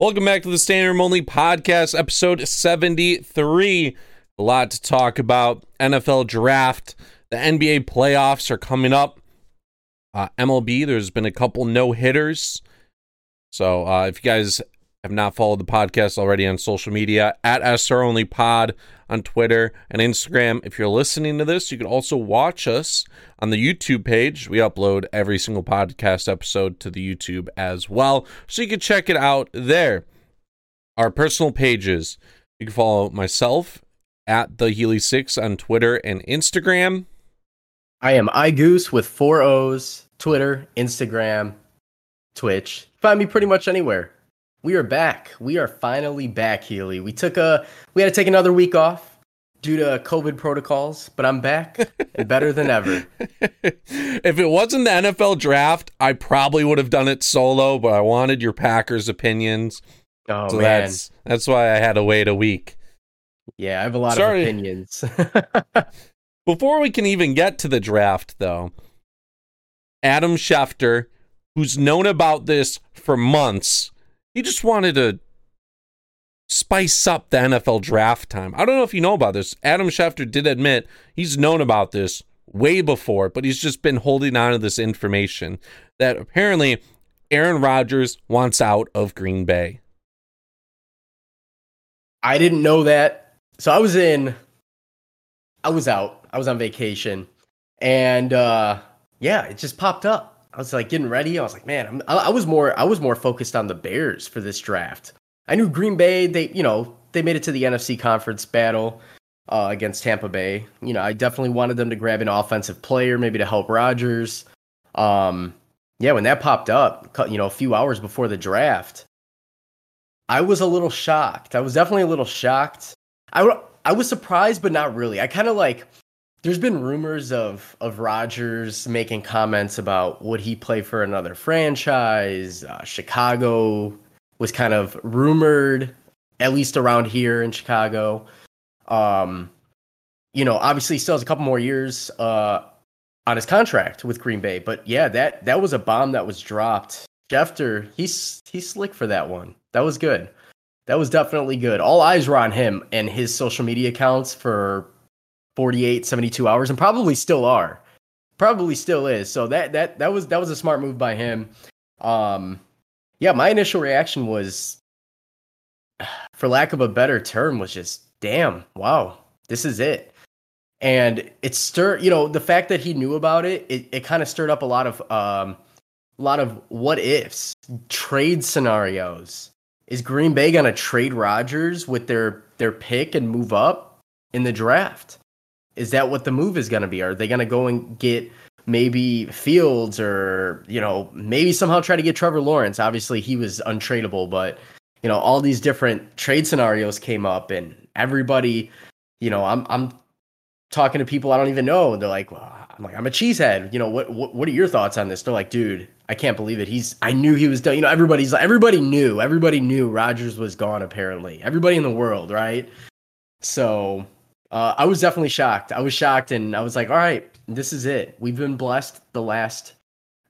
Welcome back to the Standing Room Only Podcast, episode 73. A lot to talk about. NFL draft, the NBA playoffs are coming up. Uh, MLB, there's been a couple no hitters. So uh, if you guys have not followed the podcast already on social media, at SR Only Pod on Twitter and Instagram. If you're listening to this, you can also watch us on the YouTube page. We upload every single podcast episode to the YouTube as well. So you can check it out there. Our personal pages. You can follow myself at the Healy Six on Twitter and Instagram. I am iGoose with four O's, Twitter, Instagram, Twitch. Find me pretty much anywhere. We are back. We are finally back, Healy. We took a we had to take another week off due to COVID protocols, but I'm back and better than ever. if it wasn't the NFL draft, I probably would have done it solo, but I wanted your Packers opinions. Oh so man. That's that's why I had to wait a week. Yeah, I have a lot Sorry. of opinions. Before we can even get to the draft though, Adam Schefter, who's known about this for months, he just wanted to spice up the NFL draft time. I don't know if you know about this. Adam Schefter did admit he's known about this way before, but he's just been holding on to this information that apparently Aaron Rodgers wants out of Green Bay. I didn't know that. So I was in I was out. I was on vacation. And uh yeah, it just popped up. I was like getting ready. I was like, man, I, I was more I was more focused on the Bears for this draft. I knew Green Bay. They you know they made it to the NFC conference battle uh, against Tampa Bay. You know, I definitely wanted them to grab an offensive player, maybe to help Rodgers. Um, yeah, when that popped up, you know, a few hours before the draft, I was a little shocked. I was definitely a little shocked. I I was surprised, but not really. I kind of like there's been rumors of of Rodgers making comments about would he play for another franchise. Uh, Chicago was kind of rumored, at least around here in Chicago. Um, you know, obviously, still has a couple more years uh, on his contract with Green Bay, but yeah, that that was a bomb that was dropped. Schefter, he's he's slick for that one. That was good. That was definitely good. All eyes were on him and his social media accounts for 48, 72 hours and probably still are. Probably still is. So that that that was that was a smart move by him. Um yeah, my initial reaction was for lack of a better term was just damn, wow, this is it. And it stirred, you know, the fact that he knew about it, it, it kind of stirred up a lot of um a lot of what ifs, trade scenarios. Is Green Bay gonna trade Rodgers with their their pick and move up in the draft? Is that what the move is going to be? Are they going to go and get maybe Fields or, you know, maybe somehow try to get Trevor Lawrence? Obviously, he was untradeable, but, you know, all these different trade scenarios came up and everybody, you know, I'm, I'm talking to people I don't even know. And They're like, well, I'm like, I'm a cheesehead. You know, what, what, what are your thoughts on this? They're like, dude, I can't believe it. He's, I knew he was done. You know, everybody's like, everybody knew, everybody knew Rodgers was gone, apparently. Everybody in the world, right? So, uh, I was definitely shocked. I was shocked and I was like, all right, this is it. We've been blessed the last,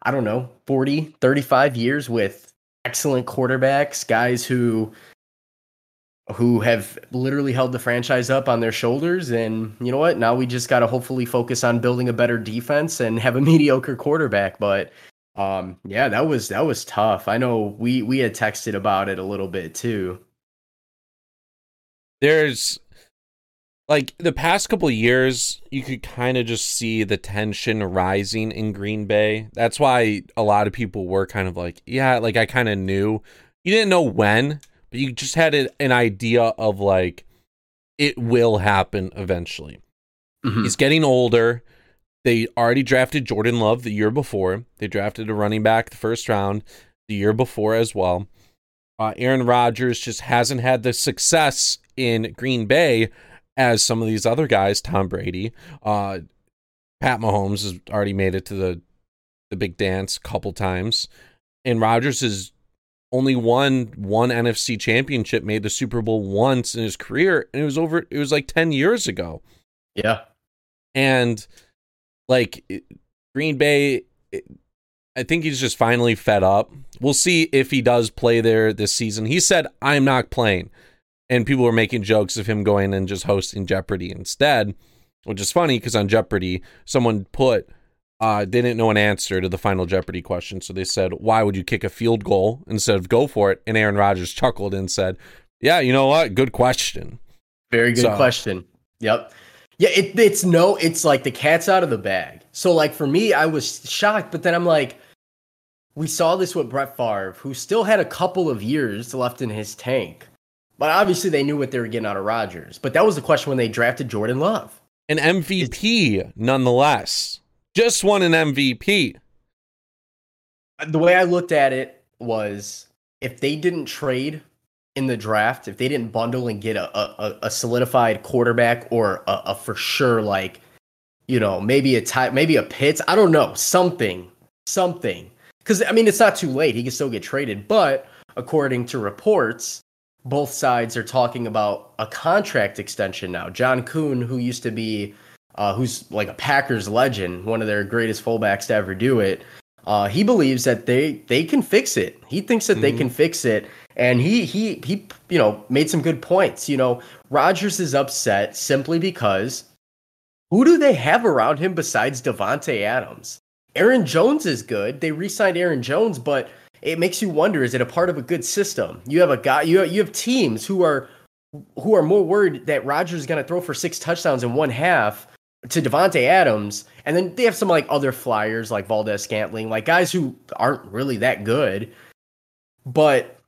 I don't know, 40, 35 years with excellent quarterbacks, guys who who have literally held the franchise up on their shoulders. And you know what? Now we just got to hopefully focus on building a better defense and have a mediocre quarterback. But um yeah that was that was tough. I know we we had texted about it a little bit too. There's like the past couple years you could kind of just see the tension rising in green bay. That's why a lot of people were kind of like yeah like i kind of knew. You didn't know when but you just had an idea of like it will happen eventually. Mm-hmm. he's getting older. They already drafted jordan love the year before. They drafted a running back the first round the year before as well. Uh, aaron rodgers just hasn't had the success in green bay as some of these other guys, Tom Brady, uh, Pat Mahomes has already made it to the the big dance a couple times, and Rodgers has only won one NFC championship, made the Super Bowl once in his career, and it was over. It was like ten years ago. Yeah, and like Green Bay, I think he's just finally fed up. We'll see if he does play there this season. He said, I'm not playing. And people were making jokes of him going and just hosting Jeopardy instead, which is funny because on Jeopardy, someone put, uh, they didn't know an answer to the final Jeopardy question. So they said, Why would you kick a field goal instead of go for it? And Aaron Rodgers chuckled and said, Yeah, you know what? Good question. Very good so, question. Yep. Yeah, it, it's no, it's like the cat's out of the bag. So, like, for me, I was shocked, but then I'm like, we saw this with Brett Favre, who still had a couple of years left in his tank. But obviously, they knew what they were getting out of Rodgers. But that was the question when they drafted Jordan Love. An MVP, it's, nonetheless. Just won an MVP. The way I looked at it was if they didn't trade in the draft, if they didn't bundle and get a, a, a solidified quarterback or a, a, for sure, like, you know, maybe a type, maybe a Pitts, I don't know, something, something because I mean it's not too late. He can still get traded, but according to reports, both sides are talking about a contract extension now. John Kuhn, who used to be, uh, who's like a Packers legend, one of their greatest fullbacks to ever do it, uh, he believes that they they can fix it. He thinks that mm-hmm. they can fix it, and he he he you know made some good points. You know, Rodgers is upset simply because who do they have around him besides Davante Adams? Aaron Jones is good. They re-signed Aaron Jones, but it makes you wonder: is it a part of a good system? You have a guy, you have, you have teams who are who are more worried that Rodgers is going to throw for six touchdowns in one half to Davante Adams, and then they have some like other flyers like Valdes-Scantling, like guys who aren't really that good, but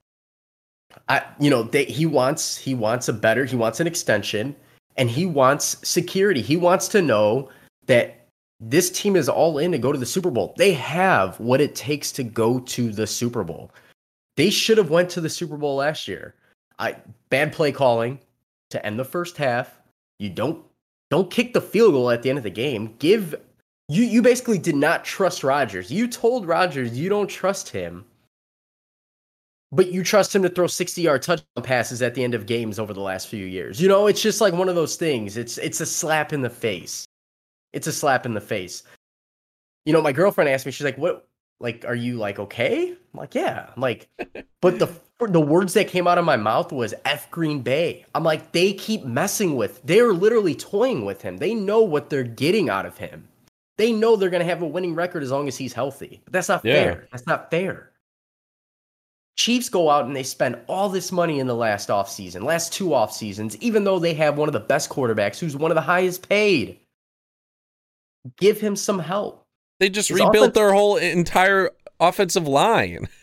I, you know, they, he wants he wants a better, he wants an extension, and he wants security. He wants to know that this team is all in to go to the Super Bowl. They have what it takes to go to the Super Bowl. They should have went to the Super Bowl last year. I bad play calling to end the first half. You don't don't kick the field goal at the end of the game. Give you you basically did not trust Rodgers. You told Rodgers you don't trust him. But you trust him to throw 60-yard touchdown passes at the end of games over the last few years. You know, it's just like one of those things. It's it's a slap in the face it's a slap in the face. You know, my girlfriend asked me, she's like, "What? Like, are you like okay?" I'm like, "Yeah." I'm like, but the the words that came out of my mouth was "F Green Bay." I'm like, they keep messing with. They're literally toying with him. They know what they're getting out of him. They know they're gonna have a winning record as long as he's healthy. But that's not yeah. fair. That's not fair. Chiefs go out and they spend all this money in the last offseason, last two off seasons, even though they have one of the best quarterbacks who's one of the highest paid give him some help. They just His rebuilt their whole entire offensive line.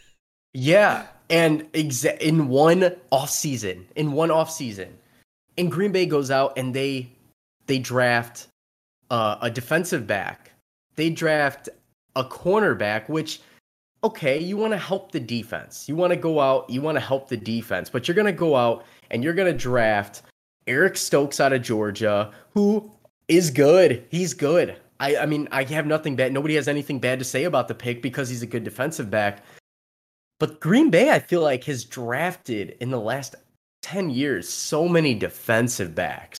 Yeah, and exa- in one off season, in one off season, and Green Bay goes out and they they draft uh, a defensive back. They draft a cornerback, which okay, you want to help the defense. You want to go out, you want to help the defense, but you're going to go out and you're going to draft Eric Stokes out of Georgia, who is good. He's good. I, I mean, I have nothing bad. Nobody has anything bad to say about the pick because he's a good defensive back. But Green Bay, I feel like, has drafted in the last 10 years so many defensive backs.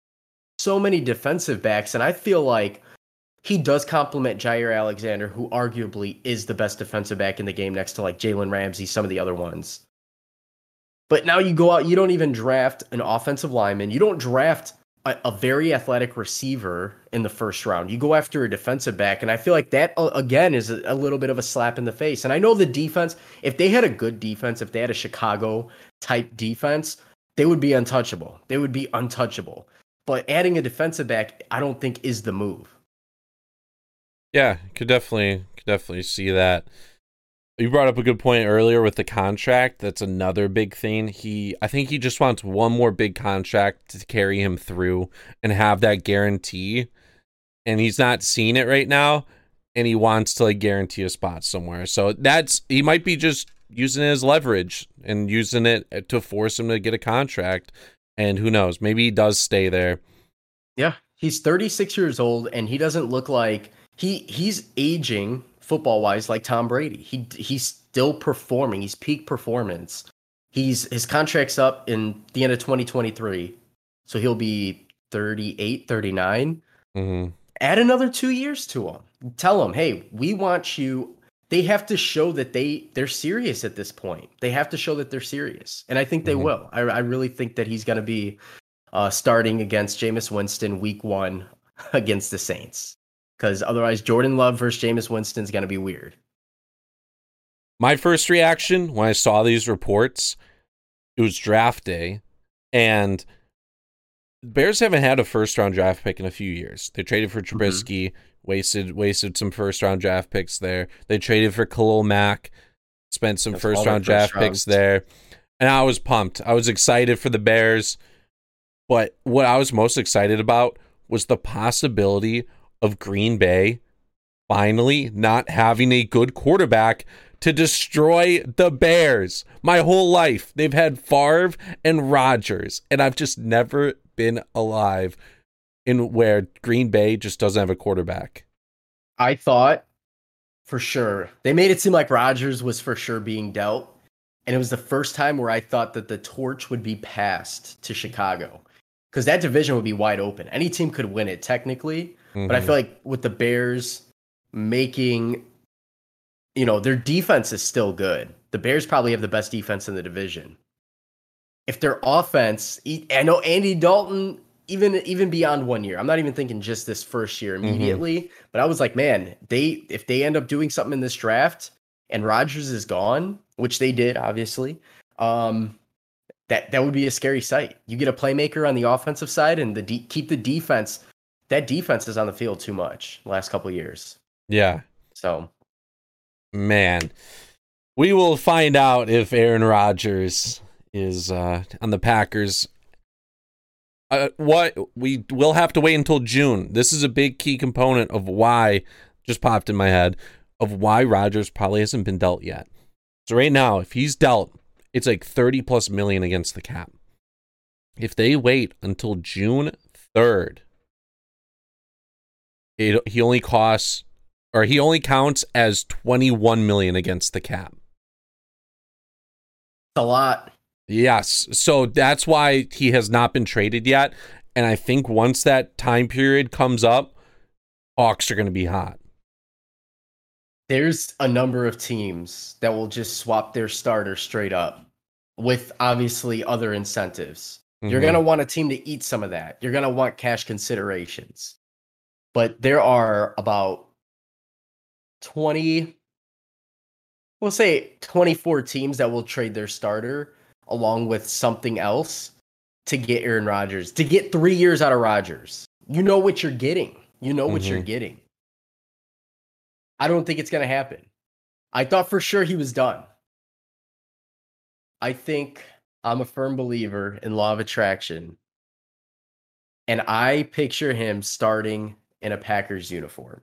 So many defensive backs. And I feel like he does complement Jaire Alexander, who arguably is the best defensive back in the game next to like Jalen Ramsey, some of the other ones. But now you go out, you don't even draft an offensive lineman. You don't draft a, a, very athletic receiver in the first round. You go after a defensive back, and I feel like that uh, again is a, a, little bit of a slap in the face. And I know the defense, if they had a good defense, if they had a Chicago type defense, they would be untouchable. They would be untouchable. But adding a defensive back, I don't think is the move. Yeah, could definitely could definitely see that. You brought up a good point earlier with the contract. That's another big thing. He, I think he just wants one more big contract to carry him through and have that guarantee. And he's not seeing it right now. And he wants to like guarantee a spot somewhere. So that's, he might be just using it as leverage and using it to force him to get a contract. And who knows, maybe he does stay there. Yeah. He's 36 years old and he doesn't look like he, he's aging football wise like Tom Brady. He he's still performing. He's peak performance. He's his contract's up in the end of 2023. So he'll be 38, 39. Mm-hmm. Add another 2 years to him. Tell him, "Hey, we want you they have to show that they they're serious at this point. They have to show that they're serious, and I think they Mhm. will. I, I really think that he's going to be uh, starting against Jameis Winston week one against the Saints, because otherwise Jordan Love versus Jameis Winston is going to be weird. My first reaction when I saw these reports, it was draft day, and the Bears haven't had a first round draft pick in a few years. They traded for Mm-hmm. Trubisky, wasted wasted some first round draft picks there. They traded for Khalil Mack, spent some That's first round first draft rounds. picks there, and I was pumped. I was excited for the Bears, but what I was most excited about was the possibility of Green Bay finally not having a good quarterback to destroy the Bears. My whole life, they've had Favre and Rodgers, and I've just never been alive in where Green Bay just doesn't have a quarterback. I thought for sure they made it seem like Rodgers was for sure being dealt, and it was the first time where I thought that the torch would be passed to Chicago because that division would be wide open. Any team could win it technically, but I Mhm. feel like with the Bears making, you know, their defense is still good. The Bears probably have the best defense in the division. If their offense, I know Andy Dalton, even even beyond one year, I'm not even thinking just this first year immediately, but I was like, man, they if they end up doing something in this draft and Rodgers is gone, which they did, obviously, um, that that would be a scary sight. You get a playmaker on the offensive side and the de- keep the defense. That defense is on the field too much the last couple years. yeah, So man. We will find out if Aaron Rodgers is uh, on the Packers. Uh, what we will have to wait until June. This is a big key component of why just popped in my head of why Rodgers probably hasn't been dealt yet. So right now, if he's dealt, it's like 30 plus million against the cap. If they wait until June 3rd, it, he only costs or he only counts as 21 million against the cap. it's a lot. Yes. So that's why he has not been traded yet. And I think once that time period comes up, Hawks are going to be hot. There's a number of teams that will just swap their starter straight up with obviously other incentives. You're Mhm. going to want a team to eat some of that. You're going to want cash considerations. But there are about 20, we'll say 24 teams that will trade their starter along with something else to get Aaron Rodgers, to get three years out of Rodgers. You know what you're getting. You know what you're Mhm. getting. I don't think it's going to happen. I thought for sure he was done. I think I'm a firm believer in law of attraction. And I picture him starting in a Packers uniform.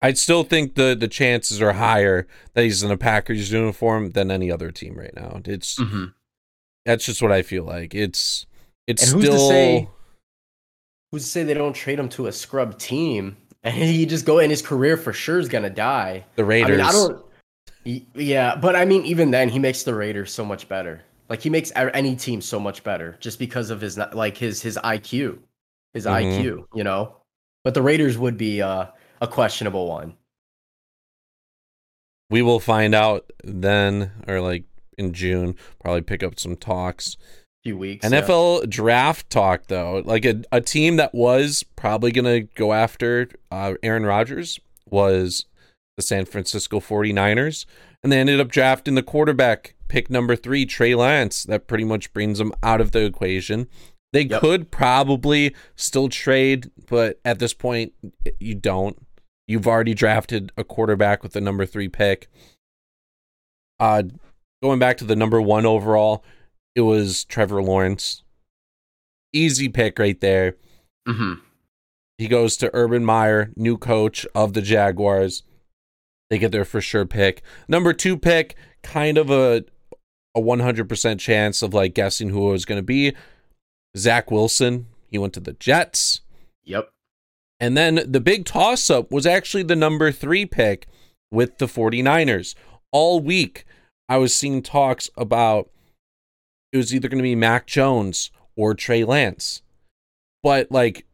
I still think the the chances are higher that he's in a Packers uniform than any other team right now. It's mm-hmm. that's just what I feel like. It's it's And who's to still say- Who's to say they don't trade him to a scrub team and he just go and his career for sure is gonna die. the Raiders. I mean, I don't. Yeah, but I mean, even then, he makes the Raiders so much better. Like he makes any team so much better just because of his like his his IQ, his Mhm. IQ. You know, but the Raiders would be uh, a questionable one. we will find out then or like in June, probably pick up some talks. A few weeks. yeah. NFL draft talk though, like a, a team that was probably gonna go after uh, Aaron Rodgers was the San Francisco 49ers, and they ended up drafting the quarterback pick number three, Trey Lance. That pretty much brings them out of the equation. They Yep. could probably still trade, but at this point, you don't. You've already drafted a quarterback with the number three pick. Uh, going back to the number one overall, it was Trevor Lawrence. Easy pick right there. Mhm. He goes to Urban Meyer, new coach of the Jaguars. They get their for sure pick. Number two pick, kind of a a 100% chance of like guessing who it was going to be. Zach Wilson. He went to the Jets. Yep. And then the big toss up was actually the number three pick with the 49ers. All week, I was seeing talks about it was either going to be Mac Jones or Trey Lance. But like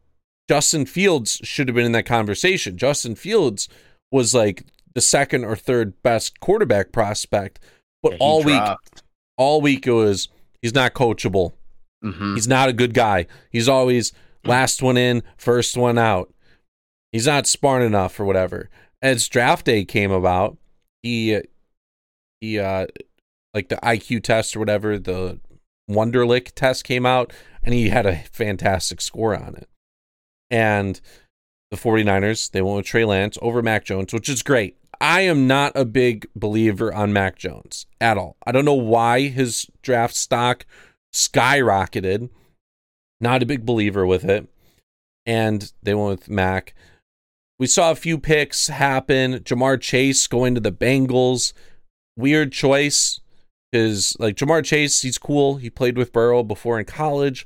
Justin Fields should have been in that conversation. Justin Fields was like the second or third best quarterback prospect, but Yeah, all week, all week it was he's not coachable. Mhm. He's not a good guy. He's always last one in, first one out. He's not smart enough or whatever. As draft day came about, he he uh like the IQ test or whatever, the Wonderlic test came out and he had a fantastic score on it. And the 49ers, they went with Trey Lance over Mac Jones, which is great. I am not a big believer on Mac Jones at all. I don't know why his draft stock skyrocketed. Not a big believer with it. And they went with Mac. We saw a few picks happen. Ja'Marr Chase going to the Bengals. Weird choice because, like, Ja'Marr Chase, he's cool. He played with Burrow before in college.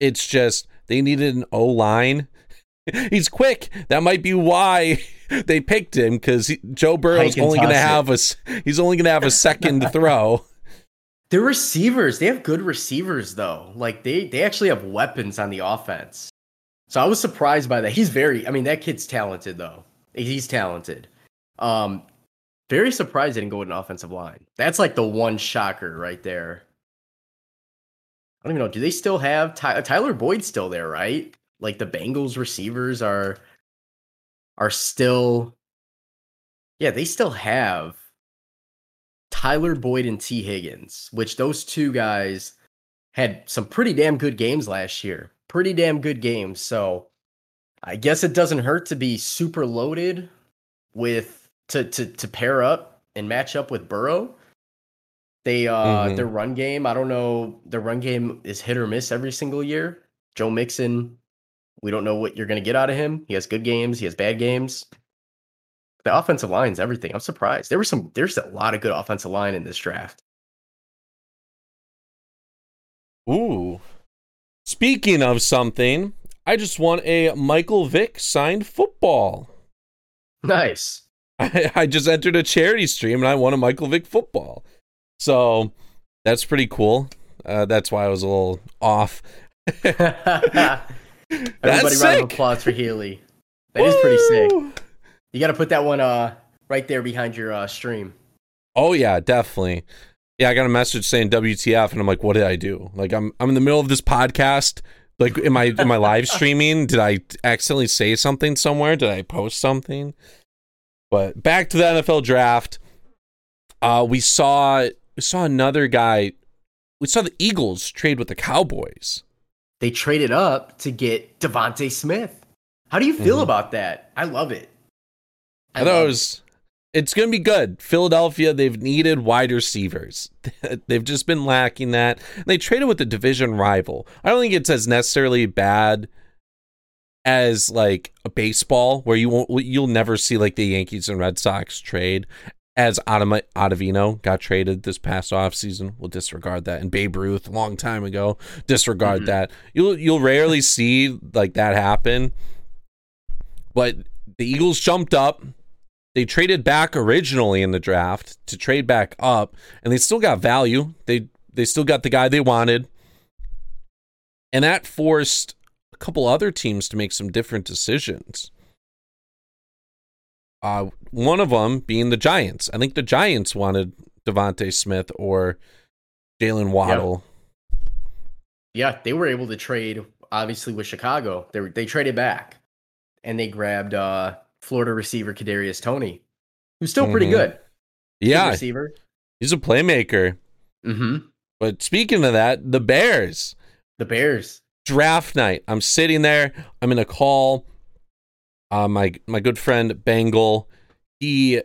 It's just they needed an O line. he's quick. That might be why they picked him because Joe Burrow's only going to have a he's only going to have a second throw. Their receivers, they have good receivers though. Like they they actually have weapons on the offense. So I was surprised by that. He's very I mean that kid's talented though. He's talented. Um very surprised they didn't go with an offensive line. That's like the one shocker right there. I don't even know. Do they still have Ty- Tyler Boyd still there, right? Like the Bengals receivers are are still Yeah, they still have Tyler Boyd and Tee Higgins, which those two guys had some pretty damn good games last year. Pretty damn good games. So I guess it doesn't hurt to be super loaded with to to to pair up and match up with Burrow. They uh Mhm. their run game, I don't know, their run game is hit or miss every single year. Joe Mixon, we don't know what you're gonna get out of him. He has good games, he has bad games. The offensive line's everything. I'm surprised. There were some there's a lot of good offensive line in this draft. Ooh. Speaking of something, I just won a Michael Vick signed football. Nice. I, I just entered a charity stream and I won a Michael Vick football. So that's pretty cool. Uh, that's why I was a little off. Everybody round of applause for Healy. That is pretty sick. You gotta put that one uh right there behind your uh stream. Oh yeah, definitely. Yeah, I got a message saying WTF, and I'm like, what did I do? Like, I'm I'm in the middle of this podcast. Like, am I am I live streaming? Did I accidentally say something somewhere? Did I post something? But back to the NFL draft. Uh, we saw we saw another guy. We saw the Eagles trade with the Cowboys. They traded up to get DeVonta Smith. How do you feel Mhm. about that? I love it. I thought love it was. It's going to be good. Philadelphia, they've needed wide receivers. they've just been lacking that. They traded with the division rival. I don't think it's as necessarily bad as like a baseball where you won't you'll never see like the Yankees and Red Sox trade as Ottavino got traded this past offseason. We'll disregard that. And Babe Ruth a long time ago, disregard Mhm. that. You'll you'll rarely see like that happen. But the Eagles jumped up. They traded back originally in the draft to trade back up, and they still got value. They they still got the guy they wanted. And that forced a couple other teams to make some different decisions. Uh, one of them being the Giants. I think the Giants wanted DeVonta Smith or Jaylen Waddle. Yeah, they were able to trade obviously with Chicago. They they traded back and they grabbed uh Florida receiver Kadarius Toney, who's still pretty Mhm. good. Good Yeah, receiver. he's a playmaker. Mm-hmm. But speaking of that, the Bears The Bears. draft night. I'm sitting there. I'm in a call. Uh, my my good friend Bengal, he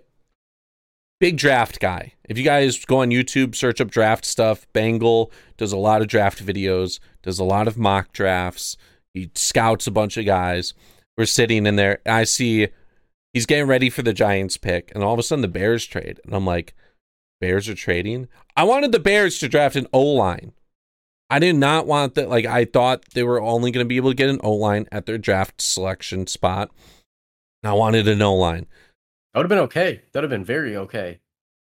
big draft guy. If you guys go on YouTube, search up draft stuff. Bengal does a lot of draft videos, does a lot of mock drafts. He scouts a bunch of guys. We're sitting in there. I see he's getting ready for the Giants pick, and all of a sudden the Bears trade, and I'm like, Bears are trading. I wanted the Bears to draft an O line. I did not want that. Like I thought they were only going to be able to get an O line at their draft selection spot. I wanted an O line. That would have been okay. That would have been very okay.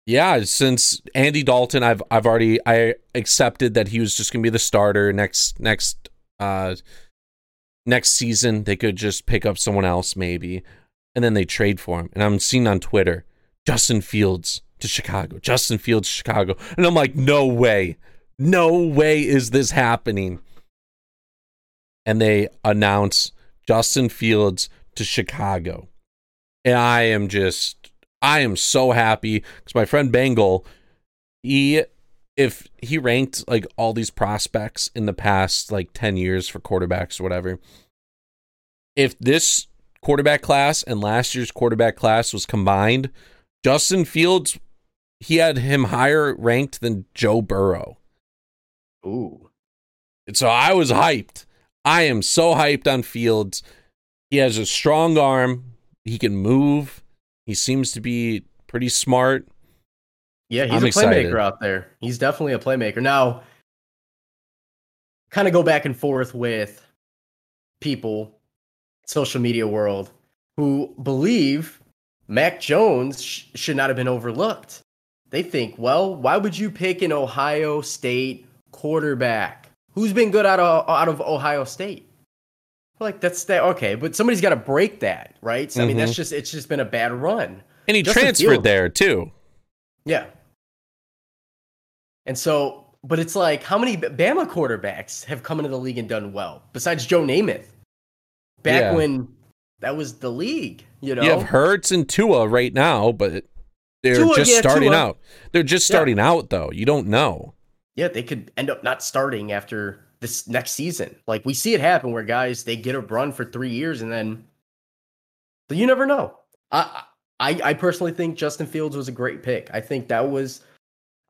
Yeah, since Andy Dalton, I've I've already I accepted that he was just going to be the starter next next uh next season. They could just pick up someone else maybe. And then they trade for him. And I'm seeing on Twitter, Justin Fields to Chicago, Justin Fields Chicago. And I'm like, no way. No way is this happening. And they announce Justin Fields to Chicago. And I am just I am so happy because my friend Bengal, he if he ranked like all these prospects in the past like 10 years for quarterbacks or whatever, if this quarterback class and last year's quarterback class was combined, Justin Fields, he had him higher ranked than Joe Burrow. Ooh. And so I was hyped. I am so hyped on Fields. He has a strong arm. He can move. He seems to be pretty smart. Yeah, he's I'm a excited. playmaker out there. He's definitely a playmaker. Now, kind of go back and forth with people, social media world, who believe Mac Jones sh- should not have been overlooked. They think, well, why would you pick an Ohio State quarterback who's been good out of out of Ohio State? Like that's that okay, but somebody's got to break that, right? So, mm-hmm. I mean, that's mm-hmm. just it's just been a bad run. And he Justin transferred Fields, there too. Yeah, and so, but it's like, how many Bama quarterbacks have come into the league and done well besides Joe Namath? Back yeah. when that was the league, you know. You have Hurts and Tua right now, but they're Tua, just yeah, starting Tua. out. They're just starting yeah. out, though. You don't know. Yeah, they could end up not starting after this next season. Like we see it happen where guys they get a run for three years and then, but you never know. I I I personally think Justin Fields was a great pick. I think that was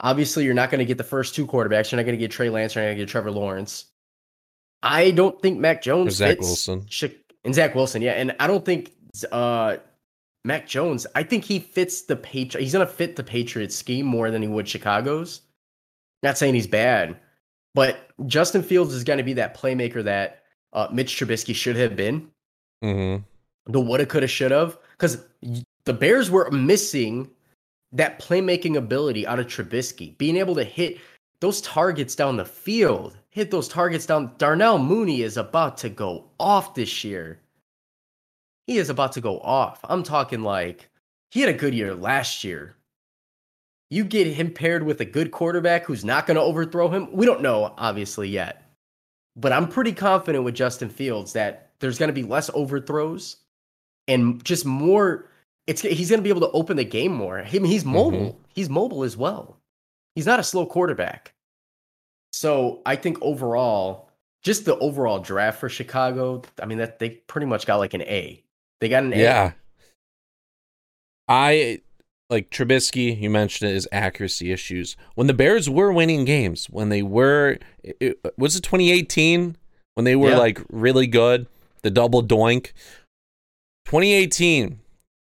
Obviously, you're not going to get the first two quarterbacks. You're not going to get Trey Lance. You're not going to get Trevor Lawrence. I don't think Mac Jones or Zach Wilson and Zach Wilson. Yeah, and I don't think uh, Mac Jones. I think he fits the Patri- He's going to fit the Patriots scheme more than he would Chicago's. Not saying he's bad, but Justin Fields is going to be that playmaker that uh, Mitch Trubisky should have been. Mm-hmm. The woulda, coulda, should have. Because the Bears were missing that playmaking ability out of Trubisky, being able to hit those targets down the field, hit those targets down. Darnell Mooney is about to go off this year. He is about to go off. I'm talking like he had a good year last year. You get him paired with a good quarterback who's not going to overthrow him. We don't know, obviously, yet. But I'm pretty confident with Justin Fields that there's going to be less overthrows and just more it's he's going to be able to open the game more. I mean, he's mobile. Mm-hmm. He's mobile as well. He's not a slow quarterback. So I think overall, just the overall draft for Chicago, I mean that they pretty much got like an A. They got an A. Yeah. I like Trubisky, you mentioned it, his accuracy issues. When the Bears were winning games, when they were, it, was it 2018 when they were yeah. like really good, the double doink. 2018,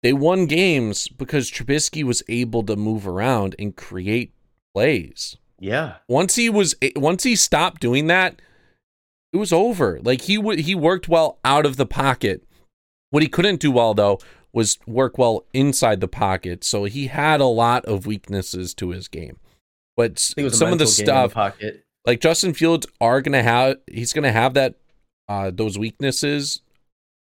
they won games because Trubisky was able to move around and create plays. Yeah. Once he was once he stopped doing that, it was over. Like he w- he worked well out of the pocket. What he couldn't do well though was work well inside the pocket. So he had a lot of weaknesses to his game. But some of the stuff the like Justin Fields are going to have he's going to have that uh those weaknesses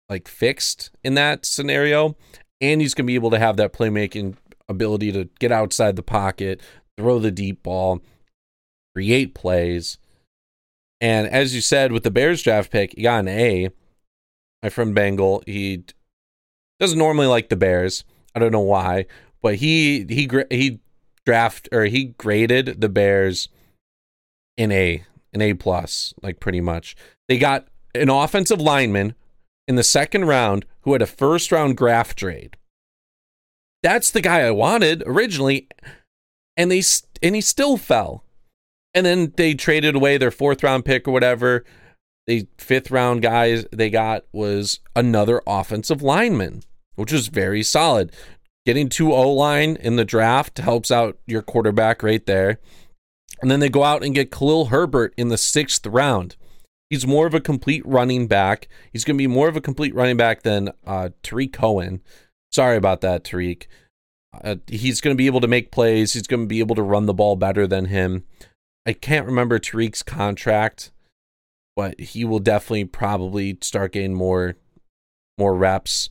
like fixed in that scenario and he's going to be able to have that playmaking ability to get outside the pocket, throw the deep ball, create plays. And as you said, with the Bears draft pick, he got an A. My friend Bengal, he doesn't normally like the Bears. I don't know why, but he he he draft or he graded the Bears in A, an A plus, like pretty much. They got an offensive lineman in the second round who had a first round draft trade. That's the guy I wanted originally, and they and he still fell. And then they traded away their fourth round pick or whatever. The fifth round guys they got was another offensive lineman, which was very solid. Getting two O line in the draft helps out your quarterback right there. And then they go out and get Khalil Herbert in the sixth round. He's more of a complete running back. He's going to be more of a complete running back than uh, Tarik Cohen. Sorry about that, Tarik. Uh, he's going to be able to make plays. He's going to be able to run the ball better than him. I can't remember Tarik's contract, but he will definitely probably start getting more more reps.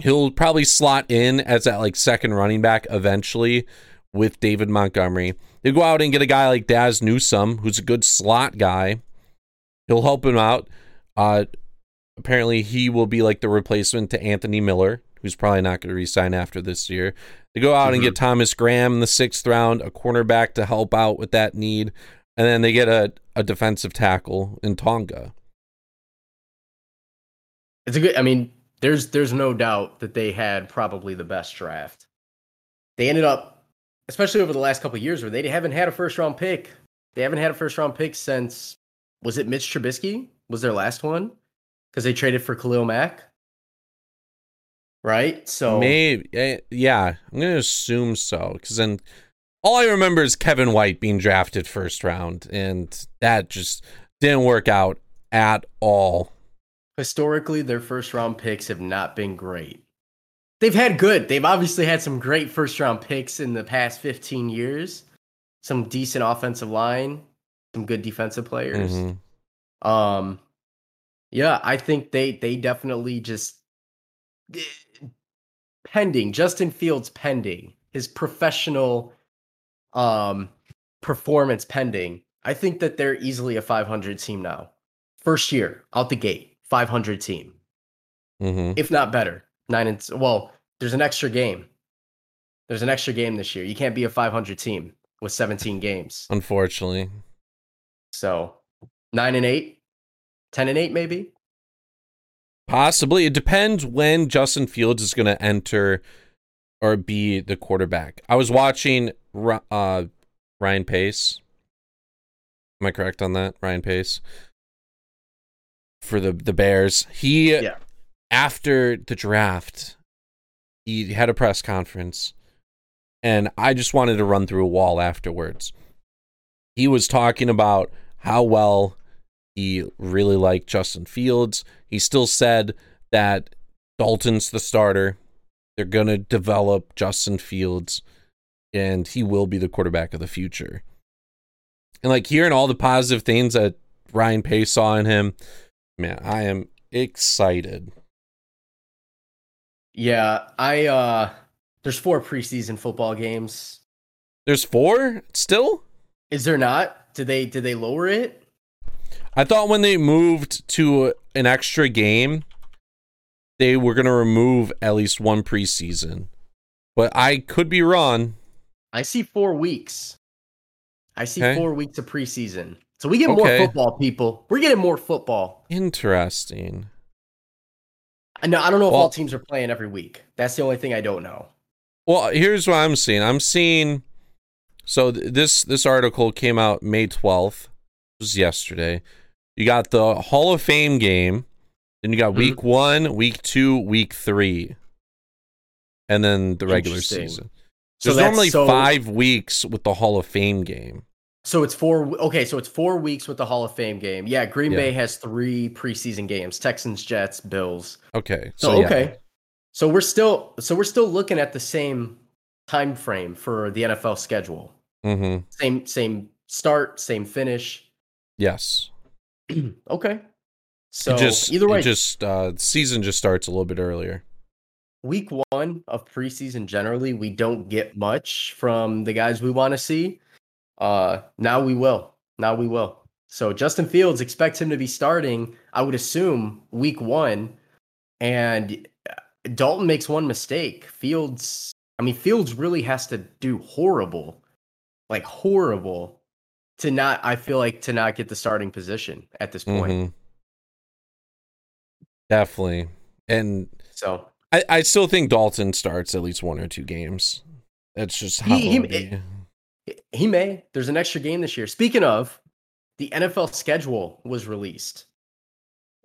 he'll probably slot in as that like second running back eventually with David Montgomery. They go out and get a guy like Dazz Newsome, who's a good slot guy. He'll help him out. Uh, apparently, he will be like the replacement to Anthony Miller, who's probably not going to resign after this year. They go out mm-hmm. and get Thomas Graham in the sixth round, a cornerback to help out with that need, and then they get a, a defensive tackle in Tonga. It's a good. I mean, there's there's no doubt that they had probably the best draft. They ended up, especially over the last couple years, where they haven't had a first round pick. They haven't had a first round pick since was it Mitch Trubisky? Was their last one? Because they traded for Khalil Mack. Right? So maybe eh, yeah, I'm gonna assume so. Because then all I remember is Kevin White being drafted first round, and that just didn't work out at all historically their first round picks have not been great. They've had good. They've obviously had some great first round picks in the past 15 years. Some decent offensive line, some good defensive players. Mm-hmm. Um yeah, I think they they definitely just eh, pending Justin Fields pending his professional um performance pending. I think that they're easily a 500 team now. First year out the gate. 500 team, mm-hmm. if not better. Nine and well, there's an extra game. There's an extra game this year. You can't be a 500 team with 17 games, unfortunately. So nine and eight, 10 and eight, maybe. Possibly. It depends when Justin Fields is going to enter or be the quarterback. I was watching uh, Ryan Pace. Am I correct on that? Ryan Pace for the the Bears. He yeah. after the draft, he had a press conference, and I just wanted to run through a wall afterwards. He was talking about how well he really liked Justin Fields. He still said that Dalton's the starter. They're going to develop Justin Fields and he will be the quarterback of the future. And like hearing all the positive things that Ryan Pace saw in him, man, I am excited. Yeah, I uh there's four preseason football games. There's four still? Is there not? Did they did they lower it? I thought when they moved to an extra game, they were going to remove at least one preseason. But I could be wrong. I see 4 weeks. I see okay. 4 weeks of preseason. So we get okay. more football, people. We're getting more football. Interesting. No, I don't know if all teams are playing every week. That's the only thing I don't know. Well, here's what I'm seeing. I'm seeing. So th- this this article came out May 12th. Was yesterday. You got the Hall of Fame game. Then you got mm-hmm. week one, week two, week three, and then the regular season. There's so normally so... five weeks with the Hall of Fame game. So it's four. Okay, so it's four weeks with the Hall of Fame game. Yeah, Green yeah. Bay has three preseason games: Texans, Jets, Bills. Okay. So, so okay. Yeah. So we're still so we're still looking at the same time frame for the NFL schedule. Mm-hmm. Same same start, same finish. Yes. okay. So just, either way, just uh, season just starts a little bit earlier. Week one of preseason, generally, we don't get much from the guys we want to see. Uh, now we will. Now we will. So Justin Fields expect him to be starting. I would assume week one, and uh, Dalton makes one mistake. Fields, I mean, Fields really has to do horrible, like horrible, to not. I feel like to not get the starting position at this point. Mm-hmm. Definitely, and so I, I still think Dalton starts at least one or two games. That's just how he, he, he may. There's an extra game this year. Speaking of, the NFL schedule was released.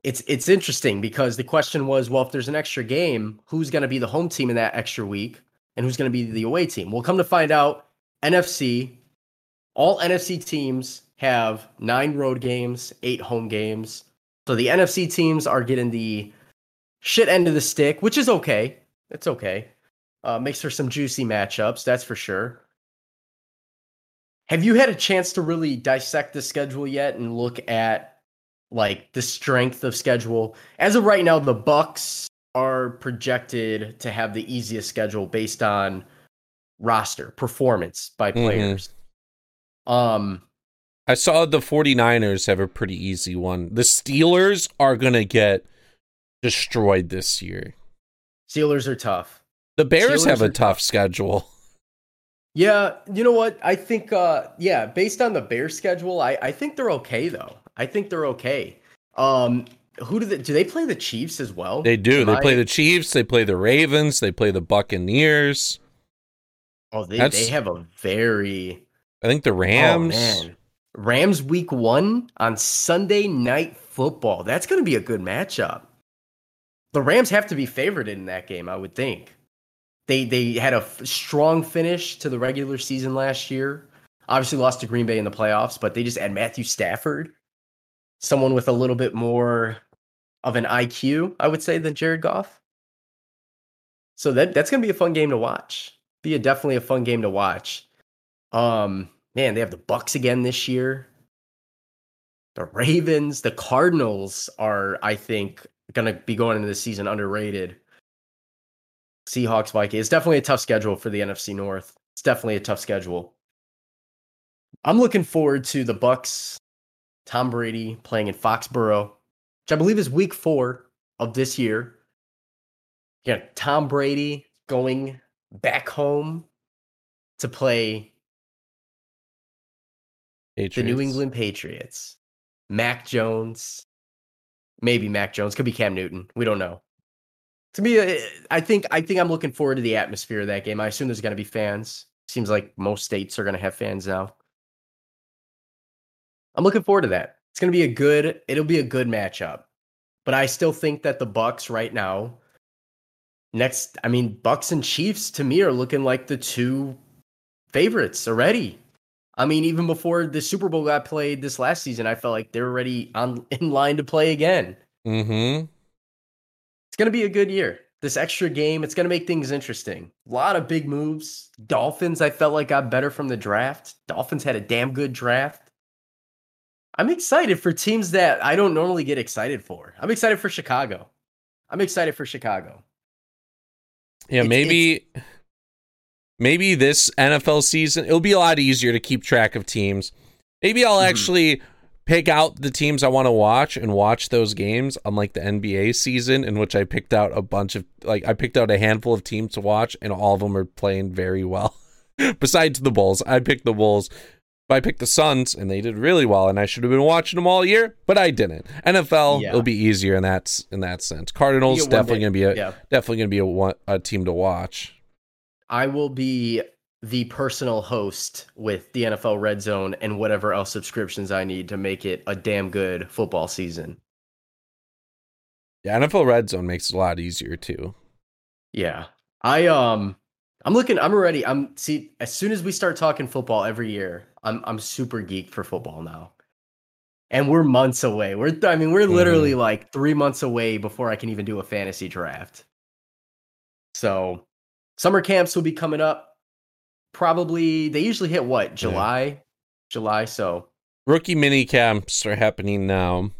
It's it's interesting because the question was, well, if there's an extra game, who's going to be the home team in that extra week, and who's going to be the away team? We'll come to find out. NFC, all NFC teams have nine road games, eight home games. So the NFC teams are getting the shit end of the stick, which is okay. It's okay. Uh, makes for some juicy matchups, that's for sure. Have you had a chance to really dissect the schedule yet and look at like the strength of schedule? As of right now, the Bucs are projected to have the easiest schedule based on roster performance by Mhm. players. Um, I saw the 49ers have a pretty easy one. The Steelers are going to get destroyed this year. Steelers are tough. The Bears Steelers have a are tough schedule. Yeah, you know what? I think uh yeah, based on the Bears schedule, I I think they're okay though. I think they're okay. Um who do they do they play the Chiefs as well? They do. Am They play the Chiefs, they play the Ravens, they play the Buccaneers. Oh, they that's- they have a very I think the oh, Rams. man. Rams week 1 on Sunday night football. That's going to be a good matchup. The Rams have to be favored in that game, I would think. They they had a f- strong finish to the regular season last year. Obviously lost to Green Bay in the playoffs, but they just had Matthew Stafford, someone with a little bit more of an IQ, I would say, than Jared Goff. So that that's gonna be a fun game to watch. Be a definitely a fun game to watch. Um, man, they have the Bucs again this year. The Ravens, the Cardinals are, I think, gonna be going into the season underrated. Seahawks, Vikings. It's definitely a tough schedule for the NFC North. It's definitely a tough schedule. I'm looking forward to the Bucs, Tom Brady playing in Foxborough, which I believe is week four of this year. Yeah, Tom Brady going back home to play the New England Patriots. Mac Jones, maybe Mac Jones, could be Cam Newton. We don't know. To me, uh, I think I think I'm looking forward to the atmosphere of that game. I assume there's going to be fans. Seems like most states are going to have fans now. I'm looking forward to that. It's going to be a good. It'll be a good matchup. But I still think that the Bucs right now, next, I mean, Bucs and Chiefs to me are looking like the two favorites already. I mean, even before the Super Bowl got played this last season, I felt like they're already on in line to play again. Mm-hmm. It's gonna be a good year. This extra game, it's gonna make things interesting. A lot of big moves. Dolphins, I felt like got better from the draft. Dolphins had a damn good draft. I'm excited for teams that I don't normally get excited for. I'm excited for Chicago. I'm excited for Chicago. Yeah, It's- maybe maybe this NFL season it'll be a lot easier to keep track of teams. Maybe I'll Mhm. actually pick out the teams I want to watch and watch those games unlike the NBA season in which I picked out a bunch of like I picked out a handful of teams to watch and all of them are playing very well. Besides the Bulls, I picked the Bulls. I picked the Suns and they did really well and I should have been watching them all year, but I didn't. NFL Yeah. it'll be easier in that in that sense. Cardinals You get one definitely going to be a Yeah. definitely going to be a, a team to watch. I will be the personal host with the NFL Red Zone and whatever else subscriptions I need to make it a damn good football season. Yeah, NFL Red Zone makes it a lot easier too. Yeah. I um I'm looking I'm already I'm see as soon as we start talking football every year, I'm I'm super geeked for football now. And we're months away. We're I mean, we're literally like 3 months away before I can even do a fantasy draft. So, summer camps will be coming up. Probably they usually hit what? July? July, so Rookie mini camps are happening now.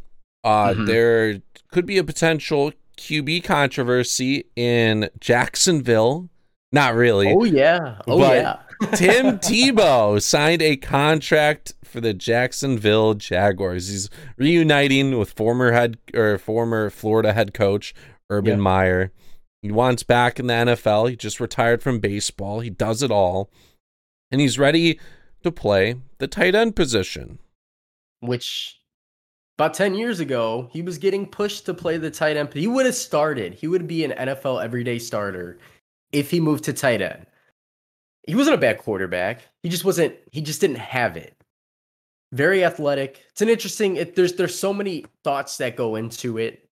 Uh Mhm. there could be a potential QB controversy in Jacksonville. Not really. Oh yeah. Oh yeah. Tim Tebow signed a contract for the Jacksonville Jaguars. He's reuniting with former head or former Florida head coach Urban Yeah. Meyer. He wants back in the NFL. He just retired from baseball. He does it all. And he's ready to play the tight end position. which about 10 years ago, he was getting pushed to play the tight end. He would have started. He would be an NFL everyday starter if he moved to tight end. He wasn't a bad quarterback. He just wasn't he just didn't have it. Very athletic. It's an interesting it, there's there's so many thoughts that go into it.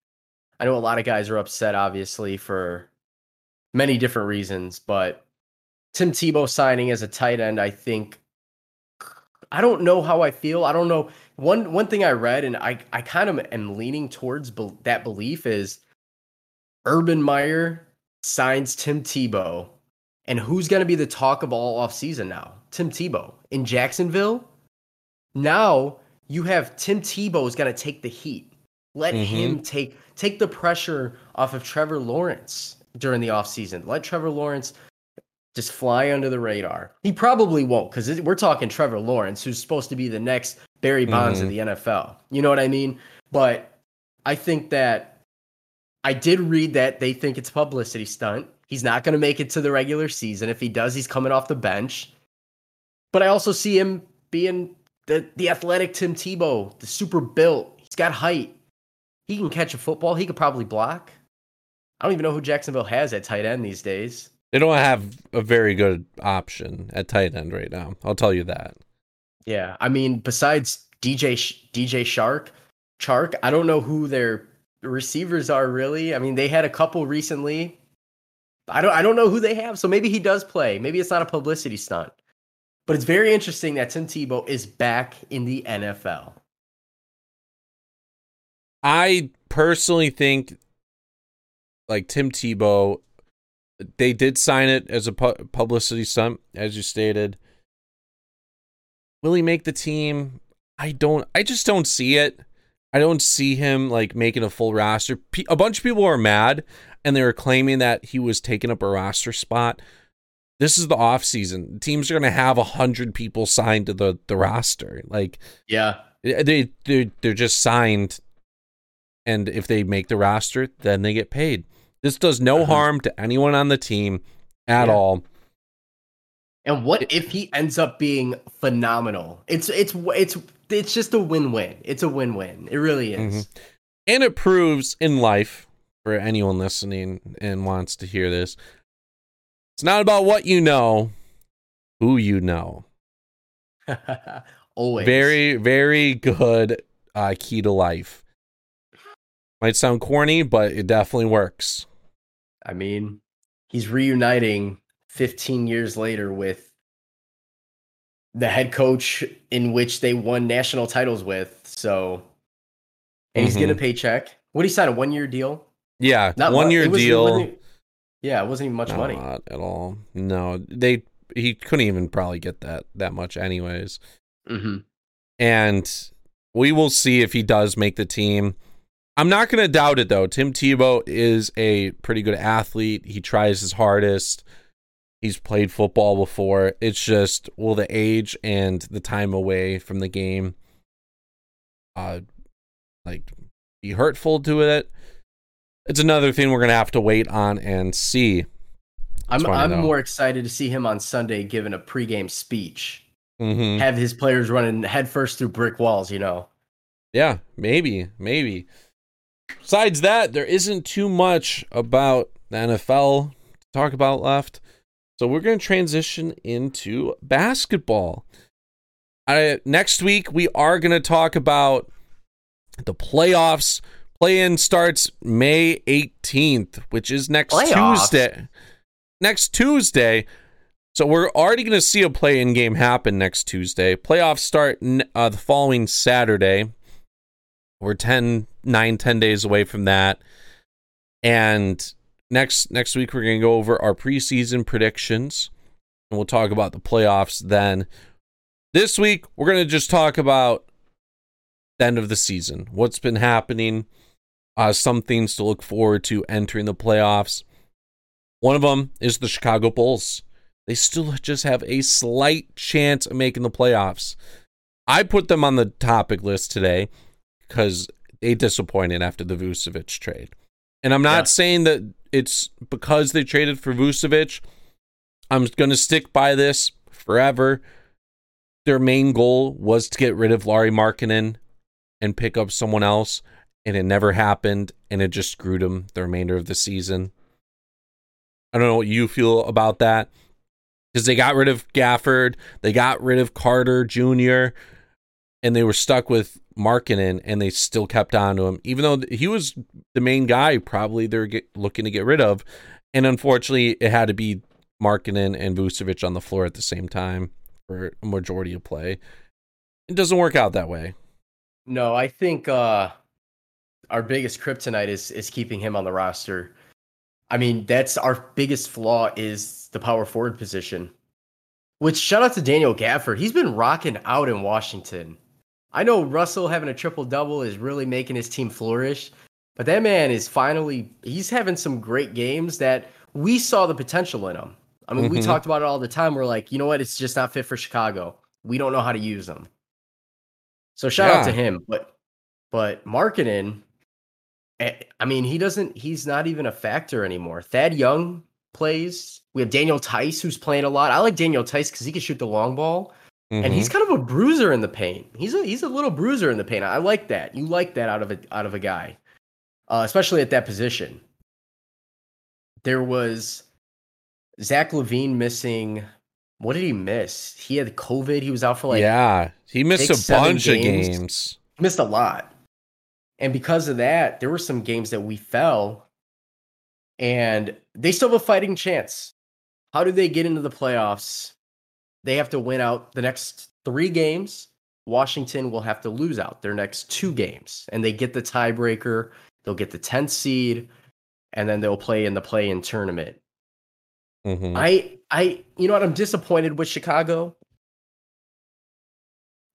I know a lot of guys are upset obviously for many different reasons, but Tim Tebow signing as a tight end, I think I don't know how I feel. I don't know. One one thing I read, and I I kind of am leaning towards bel that belief is Urban Meyer signs Tim Tebow, and who's going to be the talk of all offseason now? Tim Tebow in Jacksonville. Now you have Tim Tebow is going to take the heat. Let Mhm. him take take the pressure off of Trevor Lawrence during the offseason. Let Trevor Lawrence just fly under the radar. He probably won't because we're talking Trevor Lawrence, who's supposed to be the next Barry Bonds of the NFL. You know what I mean? But I think that I did read that they think it's a publicity stunt. He's not going to make it to the regular season. If he does, he's coming off the bench. But I also see him being the, the athletic Tim Tebow, the super built. He's got height. He can catch a football. He could probably block. I don't even know who Jacksonville has at tight end these days. They don't have a very good option at tight end right now. I'll tell you that. Yeah, I mean, besides DJ DJ Shark, Chark, I don't know who their receivers are really. I mean, they had a couple recently. I don't I don't know who they have, so maybe he does play. Maybe it's not a publicity stunt. But it's very interesting that Tim Tebow is back in the NFL. I personally think, like Tim Tebow, they did sign it as a pu- publicity stunt, as you stated. Will he make the team? I don't. I just don't see it. I don't see him like making a full roster. Pe- a bunch of people are mad, and they were claiming that he was taking up a roster spot. This is the off season. Teams are going to have a hundred people signed to the the roster. Like Yeah. they they they're just signed, and if they make the roster, then they get paid. This does no Uh-huh. harm to anyone on the team at Yeah. all. And what if he ends up being phenomenal? It's it's it's it's just a win-win. It's a win-win. It really is. And it proves in life for anyone listening and wants to hear this. It's not about what you know, who you know. Always. Very, very good uh, key to life. Might sound corny, but it definitely works. I mean, he's reuniting 15 years later with the head coach in which they won national titles with. So, and he's getting a paycheck. What did he sign? A one year deal? Yeah, Not one mu- year was- deal. yeah, it wasn't even much money. Not at all. No, they he couldn't even probably get that that much anyways. hmm And we will see if he does make the team. I'm not going to doubt it though. Tim Tebow is a pretty good athlete. He tries his hardest. He's played football before. It's just will the age and the time away from the game uh like be hurtful to it. It's another thing we're going to have to wait on and see. I'm I'm though. more excited to see him on Sunday giving a pregame speech. Mhm. Have his players running headfirst through brick walls, you know. Yeah, maybe, maybe. Besides that, there isn't too much about the NFL to talk about left. So we're going to transition into basketball. I, next week, we are going to talk about the playoffs. Play in starts May 18th, which is next Playoffs? Tuesday. Next Tuesday. So we're already going to see a play in game happen next Tuesday. Playoffs start uh, the following Saturday. We're 10, 9, 10 days away from that. And next next week we're going to go over our preseason predictions and we'll talk about the playoffs then. This week we're going to just talk about the end of the season. What's been happening, uh some things to look forward to entering the playoffs. One of them is the Chicago Bulls. They still just have a slight chance of making the playoffs. I put them on the topic list today because they disappointed after the Vucevic trade. And I'm not Yeah. saying that it's because they traded for Vucevic. I'm going to stick by this forever. Their main goal was to get rid of Lauri Markkanen and pick up someone else, and it never happened, and it just screwed them the remainder of the season. I don't know what you feel about that because they got rid of Gafford, they got rid of Carter Jr., and they were stuck with Markkanen, and they still kept on to him, even though he was the main guy. Probably they're looking to get rid of, and unfortunately, it had to be Markkanen and Vucevic on the floor at the same time for a majority of play. It doesn't work out that way. No, I think uh our biggest kryptonite is is keeping him on the roster. I mean, that's our biggest flaw is the power forward position. Which shout out to Daniel Gafford. He's been rocking out in Washington. I know Russell having a triple double is really making his team flourish, but that man is finally he's having some great games that we saw the potential in him. I mean, mm-hmm. we talked about it all the time. We're like, you know what? It's just not fit for Chicago. We don't know how to use them. So shout yeah. out to him. But but Markkanen, eh, I mean, he doesn't. He's not even a factor anymore. Thad Young plays. We have Daniel Theis who's playing a lot. I like Daniel Theis because he can shoot the long ball. Mm-hmm. And he's mm-hmm. kind of a bruiser in the paint. He's a he's a little bruiser in the paint. I like that. You like that out of a out of a guy, uh, especially at that position. There was Zach LaVine missing. What did he miss? He had COVID. He was out for like yeah. He missed six, a bunch games. of games. Missed a lot, and because of that, there were some games that we fell, and they still have a fighting chance. How do they get into the playoffs? They have to win out the next three games. Washington will have to lose out their next two games, and they get the tiebreaker. They'll get the 10th seed, and then they'll play in the play-in tournament. Mm-hmm. I, I, you know what? I'm disappointed with Chicago,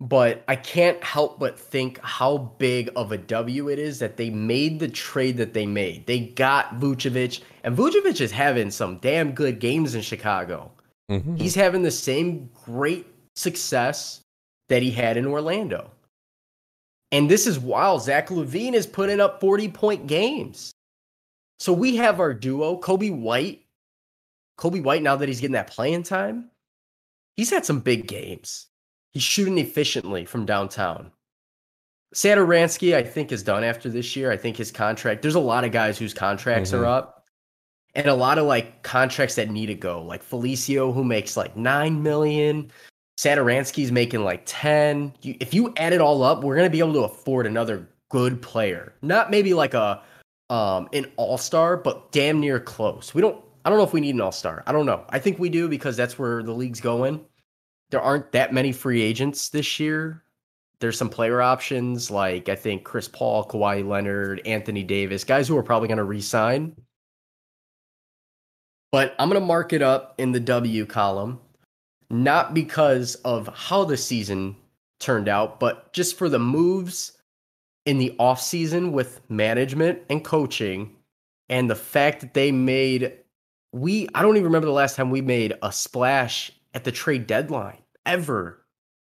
but I can't help but think how big of a W it is that they made the trade that they made. They got Vucevic, and Vucevic is having some damn good games in Chicago. Mm-hmm. He's having the same great success that he had in Orlando. And this is wild. Zach LaVine is putting up 40 point games. So we have our duo, Coby White. Coby White, now that he's getting that playing time, he's had some big games. He's shooting efficiently from downtown. Satoransky, I think, is done after this year. I think his contract, there's a lot of guys whose contracts mm-hmm. are up and a lot of like contracts that need to go, like Felicio, who makes like nine million. Satoransky's making like 10. You, if you add it all up, we're going to be able to afford another good player. Not maybe like a um an all-star, but damn near close. We don't I don't know if we need an all-star. I don't know. I think we do because that's where the league's going. There aren't that many free agents this year. There's some player options like I think Chris Paul, Kawhi Leonard, Anthony Davis, guys who are probably going to re-sign. But I'm going to mark it up in the W column, not because of how the season turned out, but just for the moves in the offseason with management and coaching and the fact that they made we I don't even remember the last time we made a splash at the trade deadline ever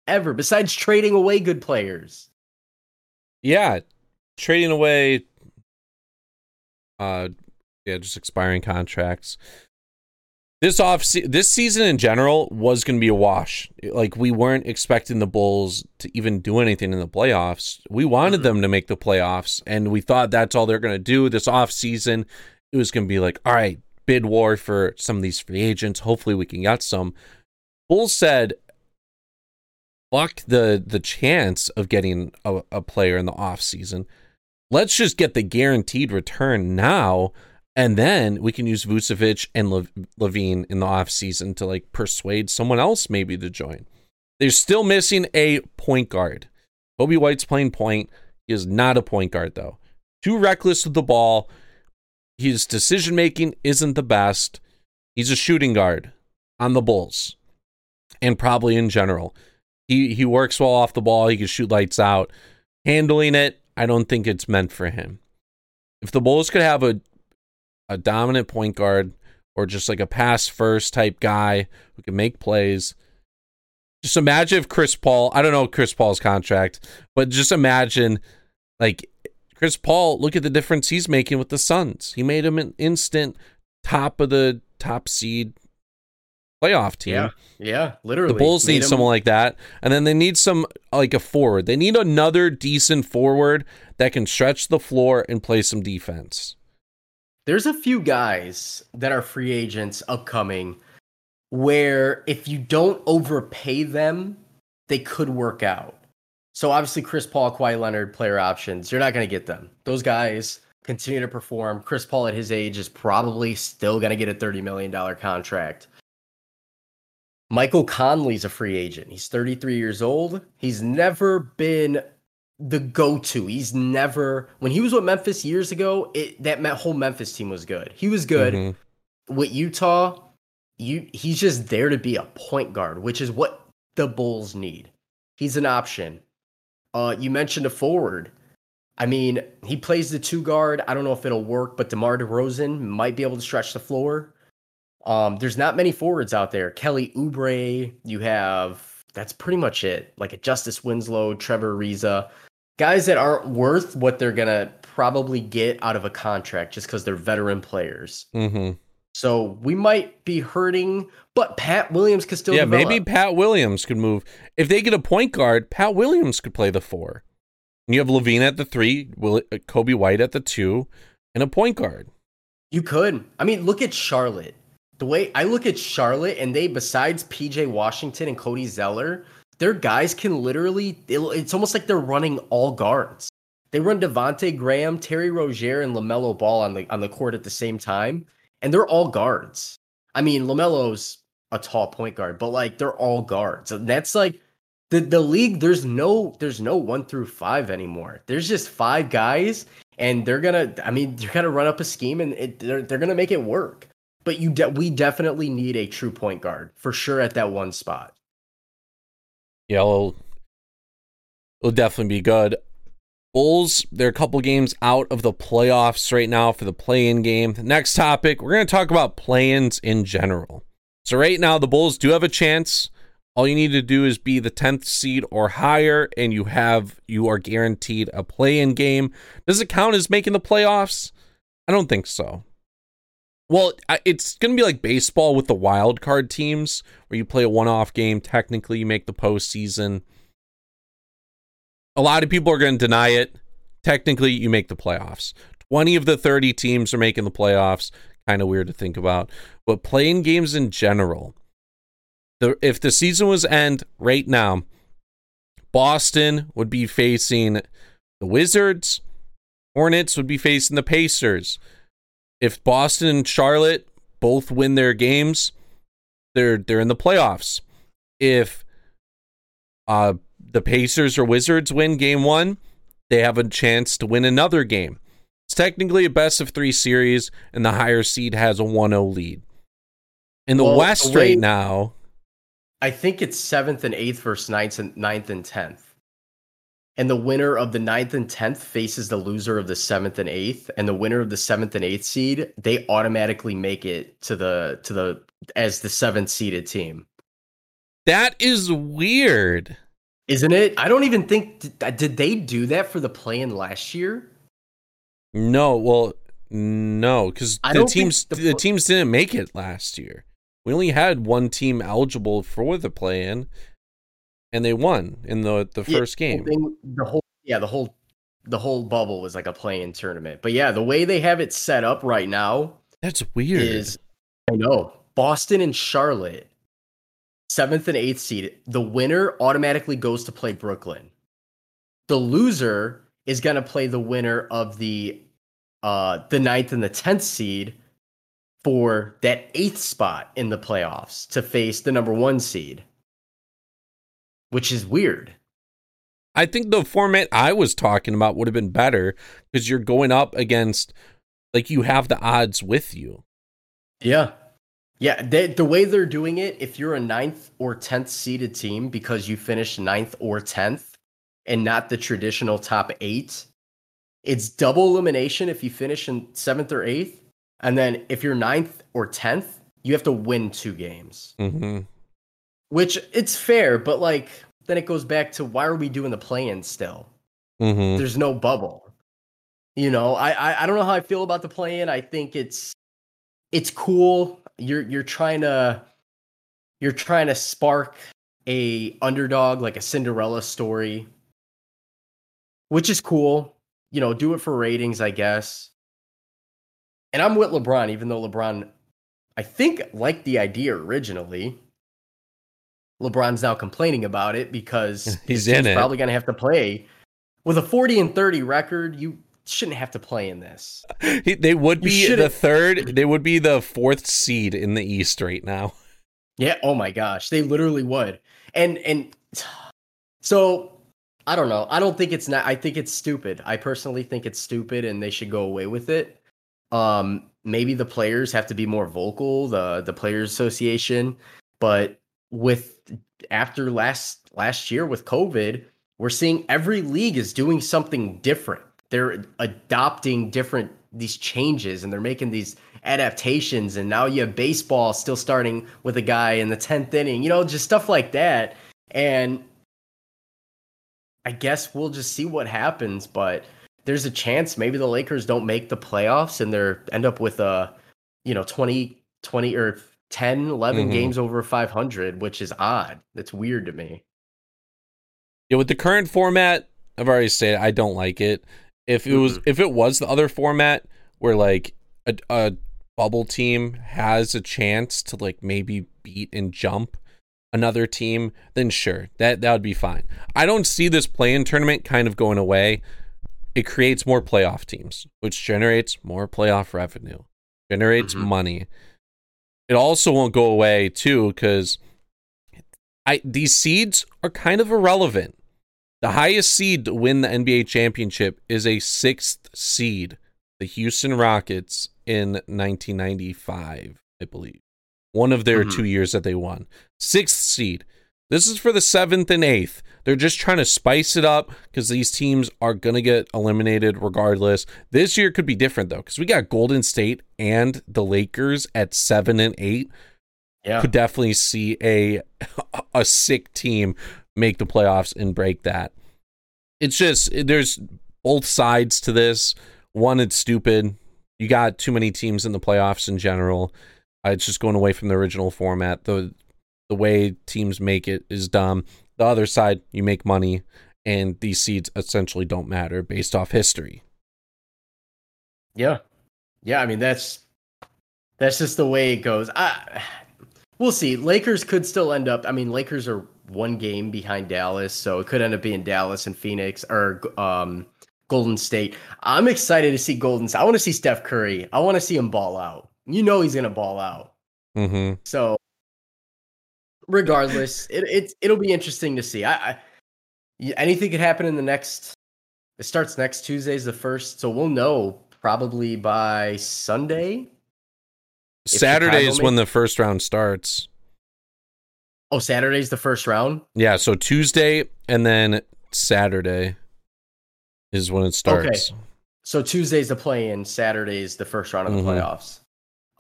ever besides trading away good players. Yeah, trading away uh yeah, just expiring contracts this off se- this season in general was going to be a wash. Like we weren't expecting the Bulls to even do anything in the playoffs. We wanted mm-hmm. them to make the playoffs and we thought that's all they're going to do this off season. It was going to be like, all right, bid war for some of these free agents. Hopefully we can get some. Bulls said fuck the the chance of getting a, a player in the off season. Let's just get the guaranteed return now and then we can use Vucevic and LaVine in the offseason to like persuade someone else maybe to join. They're still missing a point guard. Coby White's playing point. He is not a point guard though. Too reckless with the ball. His decision making isn't the best. He's a shooting guard on the Bulls and probably in general. He he works well off the ball. He can shoot lights out. Handling it, I don't think it's meant for him. If the Bulls could have a a dominant point guard or just like a pass first type guy who can make plays. Just imagine if Chris Paul, I don't know Chris Paul's contract, but just imagine like Chris Paul, look at the difference he's making with the Suns. He made him an instant top of the top seed playoff team. Yeah, yeah, literally. The Bulls need him... someone like that, and then they need some like a forward. They need another decent forward that can stretch the floor and play some defense there's a few guys that are free agents upcoming where if you don't overpay them, they could work out. So obviously, Chris Paul, Kawhi Leonard, player options, you're not going to get them. Those guys continue to perform. Chris Paul at his age is probably still going to get a $30 million contract. Michael Conley's a free agent. He's 33 years old. He's never been the go-to. He's never when he was with Memphis years ago. It that whole Memphis team was good. He was good mm-hmm. with Utah. You he's just there to be a point guard, which is what the Bulls need. He's an option. Uh, you mentioned a forward. I mean, he plays the two guard. I don't know if it'll work, but DeMar DeRozan might be able to stretch the floor. Um, there's not many forwards out there. Kelly Oubre, you have that's pretty much it. Like a Justice Winslow, Trevor Ariza, guys that aren't worth what they're gonna probably get out of a contract just because they're veteran players. Mm-hmm. So we might be hurting, but Pat Williams could still. Yeah, develop. maybe Pat Williams could move. If they get a point guard, Pat Williams could play the four. You have LaVine at the three, Will, uh, Coby White at the two, and a point guard. You could. I mean, look at Charlotte. The way I look at Charlotte, and they, besides PJ Washington and Cody Zeller, their guys can literally, it's almost like they're running all guards. They run Devonte Graham, Terry Rozier, and LaMelo Ball on the on the court at the same time, and they're all guards. I mean, LaMelo's a tall point guard, but like they're all guards. And that's like the the league. There's no there's no one through five anymore. There's just five guys, and they're gonna. I mean, they're gonna run up a scheme, and it, they're they're gonna make it work. But you de- we definitely need a true point guard for sure at that one spot. Yeah, it'll, it'll definitely be good. Bulls, they're a couple games out of the playoffs right now for the play in game. Next topic, we're going to talk about play ins in general. So, right now, the Bulls do have a chance. All you need to do is be the 10th seed or higher, and you have you are guaranteed a play in game. Does it count as making the playoffs? I don't think so. Well, it's going to be like baseball with the wild card teams, where you play a one off game. Technically, you make the postseason a lot of people are going to deny it. Technically, you make the playoffs. 20 of the 30 teams are making the playoffs. Kind of weird to think about. But playing games in general, the if the season was end right now, Boston would be facing the Wizards, Hornets would be facing the Pacers. If Boston and Charlotte both win their games, they're they're in the playoffs. If uh the Pacers or Wizards win game one, they have a chance to win another game. It's technically a best of three series, and the higher seed has a 1 0 lead. In the well, West right now. I think it's seventh and eighth versus ninth and ninth and tenth. And the winner of the ninth and tenth faces the loser of the seventh and eighth. And the winner of the seventh and eighth seed, they automatically make it to the to the as the seventh seeded team. That is weird. Isn't it? I don't even think did they do that for the play-in last year? No, well, no, because the teams the, the, teams didn't make it last year. We only had one team eligible for the play-in, and they won in the the yeah, first game. The whole yeah, the whole the whole bubble was like a play-in tournament. But yeah, the way they have it set up right now, that's weird. Is I know Boston and Charlotte seventh and eighth seed, the winner automatically goes to play Brooklyn. The loser is going to play the winner of the uh the ninth and the tenth seed for that eighth spot in the playoffs to face the number one seed, which is weird. I think the format I was talking about would have been better because you're going up against, like, you have the odds with you. Yeah. Yeah, they, the way they're doing it, if you're a ninth or tenth seeded team because you finished ninth or tenth, and not the traditional top eight, it's double elimination if you finish in seventh or eighth, and then if you're ninth or tenth, you have to win two games. Mm-hmm. Which it's fair, but like then it goes back to why are we doing the play-in still? Mm-hmm. There's no bubble. You know, I, I I don't know how I feel about the play-in. I think it's it's cool you're you're trying to you're trying to spark a underdog like a Cinderella story, which is cool. You know, do it for ratings, I guess. And I'm with LeBron, even though LeBron, I think, liked the idea originally. LeBron's now complaining about it because he's in it. Probably going to have to play with a 40 and 30 record. You shouldn't have to play in this. they would be the third. They would be the fourth seed in the East right now. Yeah. Oh my gosh, they literally would. And and so I don't know. I don't think it's not. I think it's stupid. I personally think it's stupid, and they should go away with it. Um, maybe the players have to be more vocal. The the players association, but with after last last year with COVID, we're seeing every league is doing something different. They're adopting different these changes and they're making these adaptations and now you have baseball still starting with a guy in the 10th inning you know just stuff like that and i guess we'll just see what happens but there's a chance maybe the lakers don't make the playoffs and they're end up with a you know 20 20 or 10 11 Mhm. games over 500 which is odd That's weird to me Yeah, with the current format, I've already said I don't like it. If it was if it was the other format where like a, a bubble team has a chance to like maybe beat and jump another team, then sure, that that would be fine. I don't see this play-in tournament kind of going away. It creates more playoff teams, which generates more playoff revenue, generates Mhm. money. It also won't go away too because I these seeds are kind of irrelevant. The highest seed to win the NBA championship is a sixth seed, the Houston Rockets in 1995, I believe. One of their Mhm. two years that they won. Sixth seed. This is for the seventh and eighth. They're just trying to spice it up because these teams are going to get eliminated regardless. This year could be different though because we got Golden State and the Lakers at seven and eight yeah could definitely see a a sick team make the playoffs and break that. It's just there's both sides to this. One, it's stupid. You got too many teams in the playoffs in general. Uh, it's just going away from the original format. The the way teams make it is dumb. The other side, you make money, and these seeds essentially don't matter based off history. Yeah. Yeah, I mean that's that's just the way it goes. I we'll see. Lakers could still end up I mean Lakers are one game behind Dallas, so it could end up being Dallas and Phoenix or um Golden State. I'm excited to see Golden State. I want to see Steph Curry. I want to see him ball out. You know he's going to ball out. Mm-hmm. So regardless, it, it it'll be interesting to see. I, I anything could happen in the next it starts next Tuesday's the first, so we'll know probably by Sunday. Saturday is when the first round starts. Oh, Saturday's the first round. Yeah, so Tuesday and then Saturday is when it starts. Okay. So Tuesday's the play in, Saturday's the first round of the Mhm. playoffs.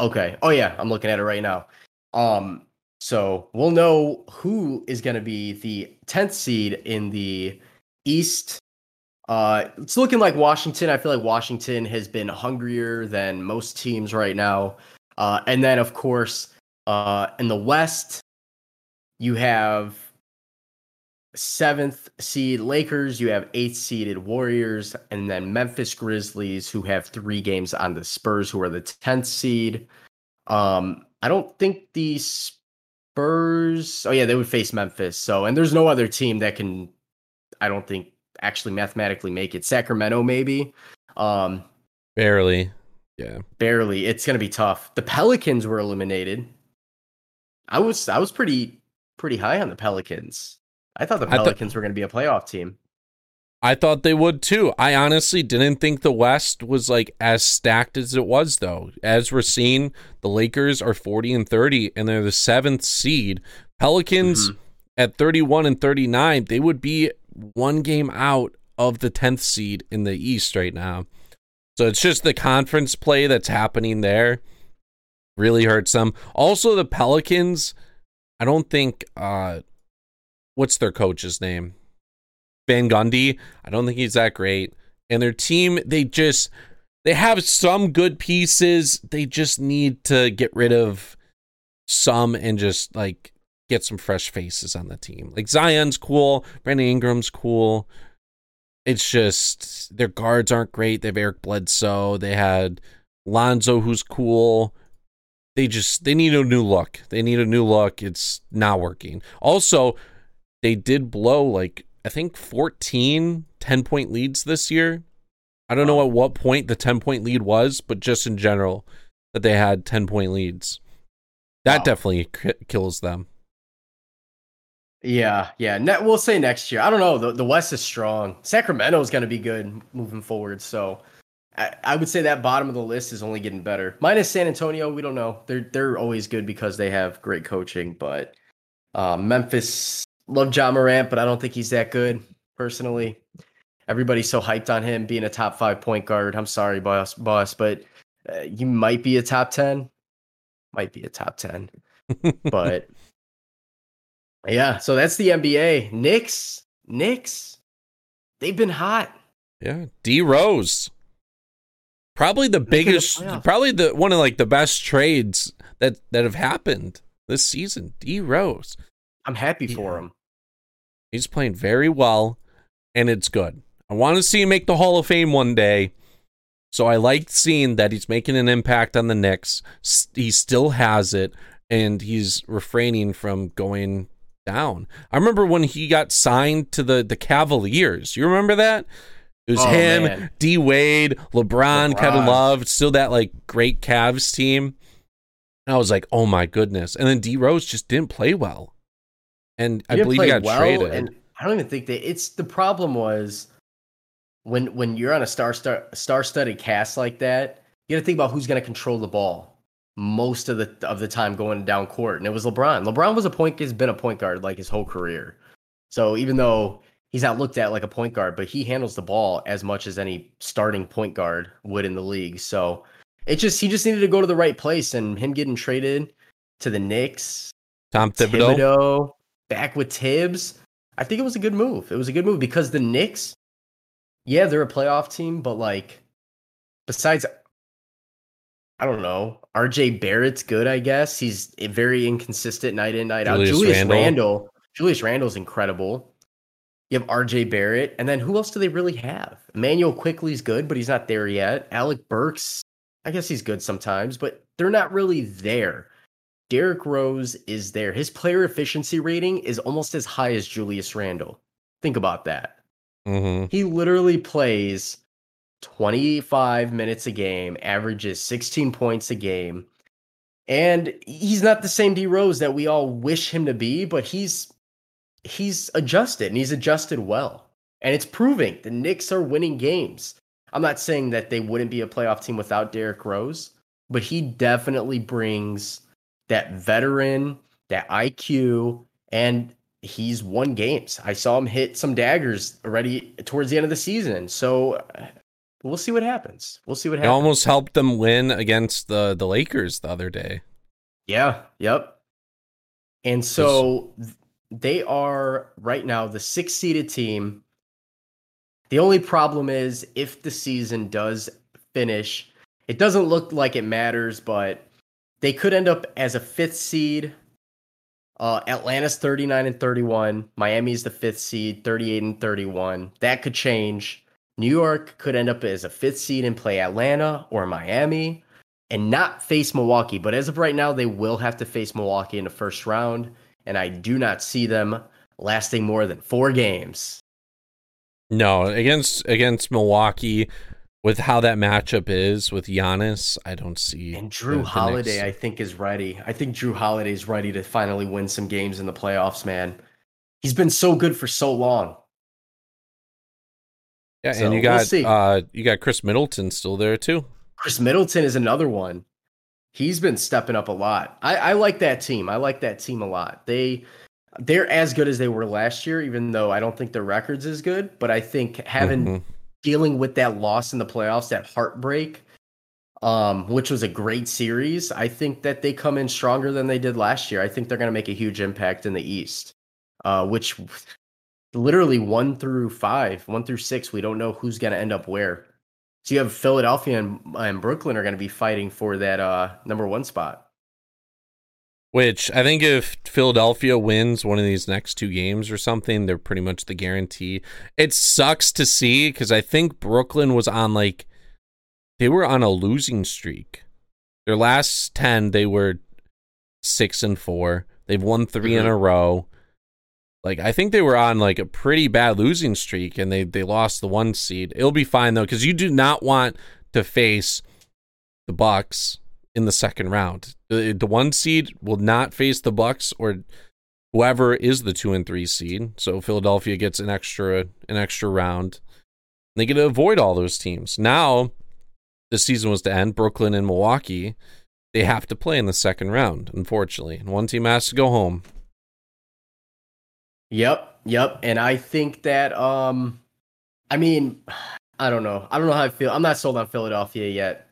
Okay. Oh yeah, I'm looking at it right now. Um so we'll know who is going to be the 10th seed in the East. Uh it's looking like Washington. I feel like Washington has been hungrier than most teams right now. Uh and then of course, uh in the West you have seventh seed Lakers, you have eighth seeded Warriors, and then Memphis Grizzlies, who have three games on the Spurs, who are the tenth seed. Um, I don't think the Spurs. Oh yeah, they would face Memphis. So, and there's no other team that can. I don't think actually mathematically make it. Sacramento maybe. Um, Barely. Yeah. barely. It's gonna be tough. The Pelicans were eliminated. I was I was pretty pretty high on the Pelicans. I thought the Pelicans were gonna be a playoff team. I thought they would too. I honestly didn't think the West was like as stacked as it was though. As we're seeing, the Lakers are 40 and 30 and they're the 7th seed. Pelicans at 31 and 39, they would be one game out of the 10th seed in the East right now. So it's just the conference play that's happening there really hurts them. Also the Pelicans, I don't think uh what's their coach's name? Van Gundy. I don't think he's that great. And their team, they just they have some good pieces. They just need to get rid of some and just like get some fresh faces on the team. Like Zion's cool, Brandon Ingram's cool. It's just their guards aren't great. They have Eric Bledsoe. They had Lonzo, who's cool. They just they need a new look. They need a new look. It's not working. Also, they did blow like I think 14 10 point leads this year. I don't know at what point the 10 point lead was, but just in general that they had 10 point leads. That Wow. definitely k- kills them. Yeah, yeah. Ne- we'll say next year. I don't know. The, the West is strong. Sacramento is going to be good moving forward. So I, I would say that bottom of the list is only getting better. Minus San Antonio, we don't know. They're they're always good because they have great coaching. But uh, Memphis love Ja Morant, but I don't think he's that good. personally. Everybody's so hyped on him being a top five point guard. I'm sorry, boss, boss, but uh, you might be a top ten. Might be a top ten, but yeah. So that's the NBA. Knicks, Knicks, they've been hot. Yeah, D Rose, probably the biggest, probably the one of like the best trades that that have happened this season. D Rose, I'm happy for him. He's playing very well, and it's good. I want to see him make the Hall of Fame one day. So I like seeing that he's making an impact on the Knicks. He still has it, and he's refraining from going down. I remember when he got signed to the the Cavaliers. You remember that? It was oh, him, D Wade, LeBron, LeBron, Kevin Love, still that like great Cavs team. And I was like, oh my goodness. And then D Rose just didn't play well. And I believe he got well, traded. And I don't even think that it's the problem was when when you're on a star star star studded cast like that, you got to think about who's going to control the ball most of the of the time going down court, and it was LeBron. LeBron was a point has been a point guard like his whole career. So even though he's not looked at like a point guard, but he handles the ball as much as any starting point guard would in the league. So it just he just needed to go to the right place, and him getting traded to the Knicks, Tom Thibodeau, Thibodeau back with Thibs. I think it was a good move. It was a good move because the Knicks yeah, they're a playoff team, but like besides I don't know. RJ Barrett's good, I guess. He's very inconsistent night in, night Julius out. Julius Randle. Randle. Julius Randle's incredible. You have RJ Barrett. And then who else do they really have? Immanuel Quickley's good, but he's not there yet. Alec Burks, I guess he's good sometimes, but they're not really there. Derrick Rose is there. His player efficiency rating is almost as high as Julius Randle. Think about that. Mm-hmm. He literally plays 25 minutes a game, averages 16 points a game. And he's not the same D Rose that we all wish him to be, but he's he's adjusted and he's adjusted well. And it's proving the Knicks are winning games. I'm not saying that they wouldn't be a playoff team without Derrick Rose, but he definitely brings that veteran, that IQ, and he's won games. I saw him hit some daggers already towards the end of the season. So uh, we'll see what happens. We'll see what happens. He almost helped them win against the the Lakers the other day. Yeah. Yep. And so they are right now the six seeded team. The only problem is if the season does finish, it doesn't look like it matters, but they could end up as a fifth seed uh, Atlanta's 39 and 31. Miami's the fifth seed, 38 and 31. That could change. New York could end up as a fifth seed and play Atlanta or Miami and not face Milwaukee. But as of right now, they will have to face Milwaukee in the first round. And I do not see them lasting more than four games. No, against against Milwaukee, with how that matchup is with Giannis, I don't see. And Jrue the, Holiday, the I think, is ready. I think Jrue Holiday is ready to finally win some games in the playoffs. Man, he's been so good for so long. Yeah, so and you got we'll uh, you got Khris Middleton still there too. Khris Middleton is another one. He's been stepping up a lot. I, I like that team. I like that team a lot. They they're as good as they were last year, even though I don't think their records is good. But I think having mm-hmm dealing with that loss in the playoffs, that heartbreak, um, which was a great series, I think that they come in stronger than they did last year. I think they're going to make a huge impact in the East, uh, which literally one through five, one through six, we don't know who's going to end up where. So you have Philadelphia and, and Brooklyn are going to be fighting for that uh, number one spot. Which I think if Philadelphia wins one of these next two games or something, they're pretty much the guarantee. It sucks to see because I think Brooklyn was on like they were on a losing streak. Their last ten, they were six and four. They've won 3 mm-hmm. in a row. Like I think they were on like a pretty bad losing streak, and they they lost the one seed. It'll be fine though because you do not want to face the Bucks in the second round. The, the one seed will not face the Bucks or whoever is the two and three seed. So Philadelphia gets an extra an extra round. They get to avoid all those teams. Now, the season was to end. Brooklyn and Milwaukee, they have to play in the second round, unfortunately. And one team has to go home. Yep. yep. And I think that um I mean, I don't know. I don't know how I feel. I'm not sold on Philadelphia yet.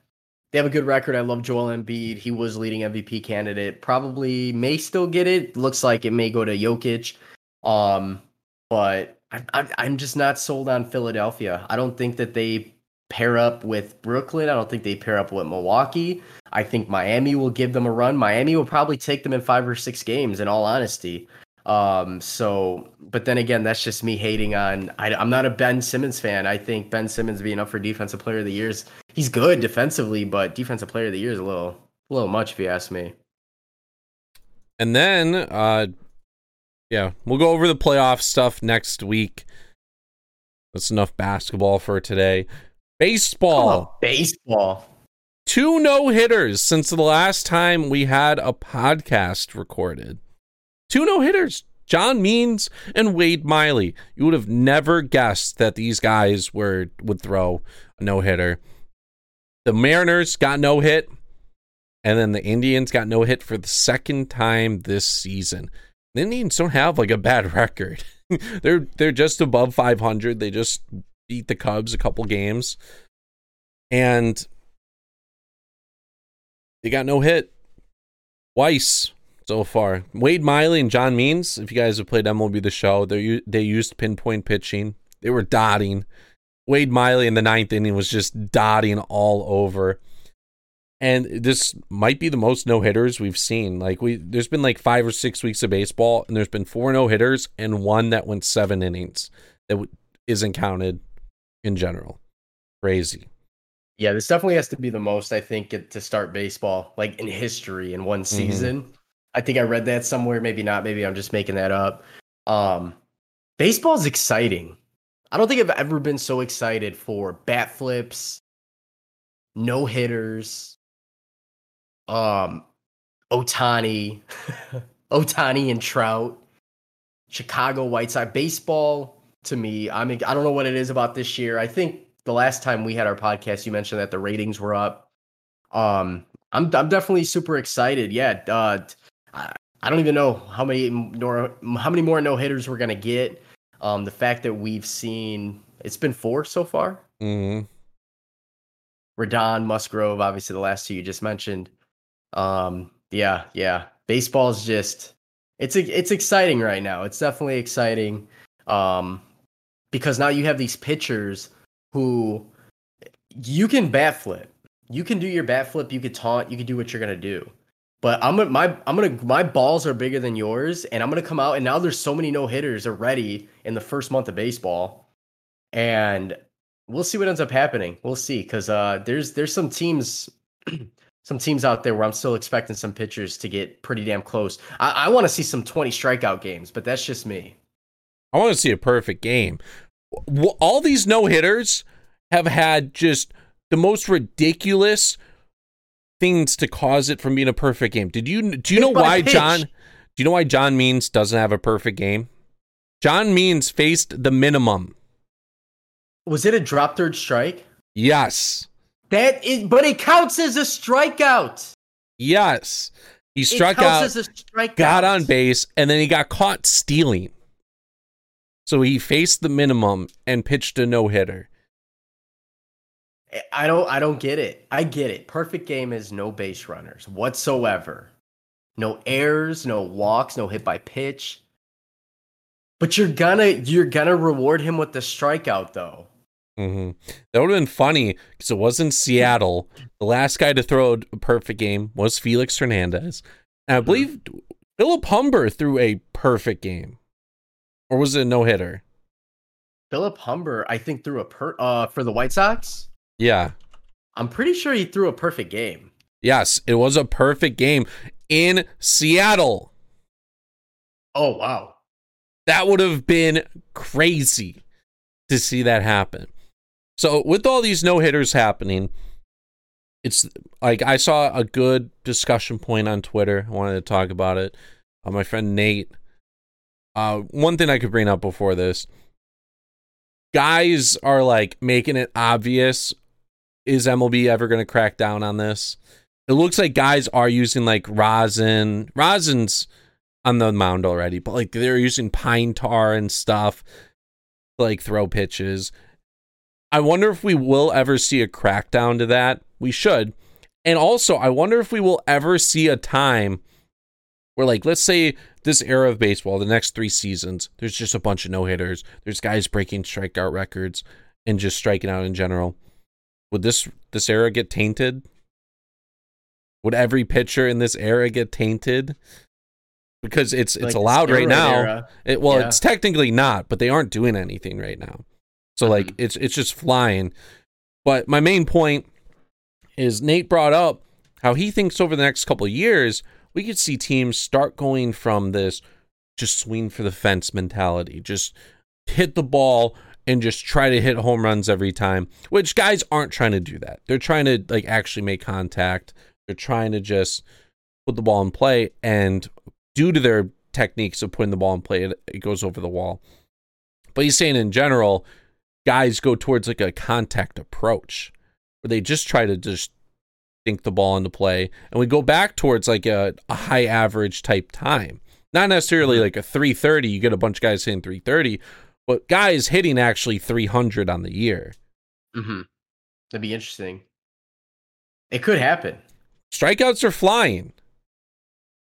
They have a good record. I love Joel Embiid. He was leading MVP candidate. Probably may still get it. Looks like it may go to Jokic. Um, but I, I, I'm just not sold on Philadelphia. I don't think that they pair up with Brooklyn. I don't think they pair up with Milwaukee. I think Miami will give them a run. Miami will probably take them in five or six games, in all honesty. Um, so, but then again, that's just me hating on. I, am not a Ben Simmons fan. I think Ben Simmons being up for Defensive Player of the Years, he's good defensively, but Defensive Player of the Year is a little, a little much if you ask me. And then, uh, yeah, we'll go over the playoff stuff next week. That's enough basketball for today. Baseball. Baseball. Two no hitters since the last time we had a podcast recorded. Two no hitters. John Means and Wade Miley. You would have never guessed that these guys were would throw a no hitter. The Mariners got no hit, and then the Indians got no hit for the second time this season. The Indians don't have like a bad record. they're they're just above 500. They just beat the Cubs a couple games, and they got no hit twice so far. Wade Miley and John Means, if you guys have played MLB the show, they they used pinpoint pitching. They were dotting. Wade Miley in the ninth inning was just dotting all over. And this might be the most no hitters we've seen. Like we, there's been like five or six weeks of baseball, and there's been four no hitters and one that went seven innings that w- isn't counted in general. Crazy. Yeah, this definitely has to be the most I think to start baseball, like in history in one mm-hmm. season. Mm-hmm. I think I read that somewhere. Maybe not. Maybe I'm just making that up. Um, baseball is exciting. I don't think I've ever been so excited for bat flips, no hitters, um, Ohtani, Ohtani and Trout, Chicago White Sox baseball. To me, I mean, I don't know what it is about this year. I think the last time we had our podcast, you mentioned that the ratings were up. Um, I'm I'm definitely super excited. Yeah, uh, I, I don't even know how many nor how many more no hitters we're gonna get. Um, the fact that we've seen it's been four so far. Mm-hmm. Rodon, Musgrove, obviously the last two you just mentioned. Um, yeah, yeah. Baseball's just it's it's exciting right now. It's definitely exciting. Um, because now you have these pitchers who you can bat flip. You can do your bat flip, you could taunt, you can do what you're gonna do. But I'm gonna my I'm gonna my balls are bigger than yours, and I'm gonna come out and now there's so many no hitters already in the first month of baseball, and we'll see what ends up happening. We'll see because uh, there's there's some teams. some teams out there where I'm still expecting some pitchers to get pretty damn close. I, I want to see some 20 strikeout games, but that's just me. I want to see a perfect game. All these no hitters have had just the most ridiculous things to cause it from being a perfect game. Did you do you know why pitch. John do you know why John Means doesn't have a perfect game? John Means faced the minimum. Was it a drop third strike? Yes. That is but it counts as a strikeout. Yes. He struck out, got on base, and then he got caught stealing. So he faced the minimum and pitched a no hitter. I don't I don't get it. I get it. Perfect game is no base runners whatsoever. No errors, no walks, no hit by pitch. But you're gonna you're gonna reward him with the strikeout though. Mm-hmm. That would have been funny because it was in Seattle. The last guy to throw a perfect game was Felix Hernandez. And I mm-hmm. believe. Philip Humber threw a perfect game. Or was it a no hitter? Philip Humber, I think, threw a per uh for the White Sox. Yeah. I'm pretty sure he threw a perfect game. Yes, it was a perfect game in Seattle. Oh, wow. That would have been crazy to see that happen. So, with all these no hitters happening, it's like I saw a good discussion point on Twitter. I wanted to talk about it. Uh, my friend Nate. Uh, one thing I could bring up before this guys are like making it obvious is MLB ever going to crack down on this? It looks like guys are using like rosin. Rosin's on the mound already, but like they're using pine tar and stuff to, like throw pitches. I wonder if we will ever see a crackdown to that. We should. And also, I wonder if we will ever see a time where, like, let's say this era of baseball, the next three seasons, there's just a bunch of no hitters. There's guys breaking strikeout records and just striking out in general. Would this this era get tainted? Would every pitcher in this era get tainted? Because it's it's Like allowed right now. It, well, Yeah. it's technically not, but they aren't doing anything right now. So like Mhm. it's it's just flying. But my main point is Nate brought up how he thinks over the next couple of years we could see teams start going from this just swing for the fence mentality, just hit the ball and just try to hit home runs every time. Which guys aren't trying to do that. They're trying to like actually make contact. They're trying to just put the ball in play and due to their techniques of putting the ball in play, it, it goes over the wall. But he's saying in general, guys go towards like a contact approach where they just try to just think the ball into play. And we go back towards like a, a high average type time. Not necessarily mm-hmm. like a 330, you get a bunch of guys hitting 330, but guys hitting actually 300 on the year. Mm-hmm. That'd be interesting. It could happen. Strikeouts are flying.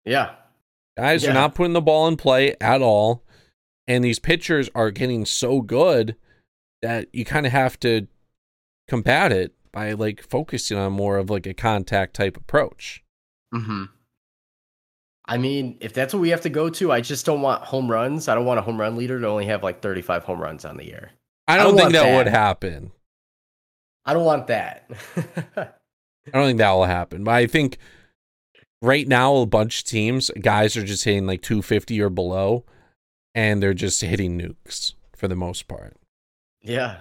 Yeah. Guys Yeah. are not putting the ball in play at all. And these pitchers are getting so good that you kind of have to combat it by like focusing on more of like a contact type approach. Mm-hmm. I mean, if that's what we have to go to, I just don't want home runs. I don't want a home run leader to only have like 35 home runs on the year. I I don't, don't think that, that. would happen. I don't want that. I don't think that will happen. But I think right now a bunch of teams, guys are just hitting like 250 or below, and they're just hitting nukes for the most part. yeah.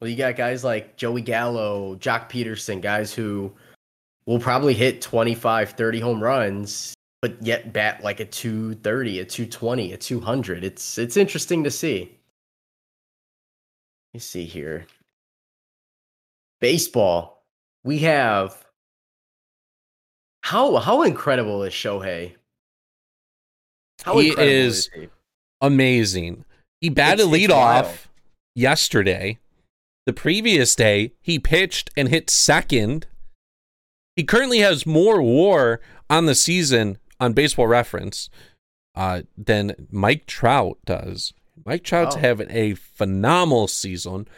Well, you got guys like Joey Gallo, Joc Pederson, guys who will probably hit 25, 30 home runs, but yet bat like a 230, a 220, a 200. It's it's interesting to see. Let me see here. Baseball. We have how how incredible is Shohei? How He incredible is- he? Amazing. He batted it's leadoff yesterday. The previous day, he pitched and hit second. He currently has more war on the season on baseball reference uh, than Mike Trout does. Mike Trout's Wow. having a phenomenal season.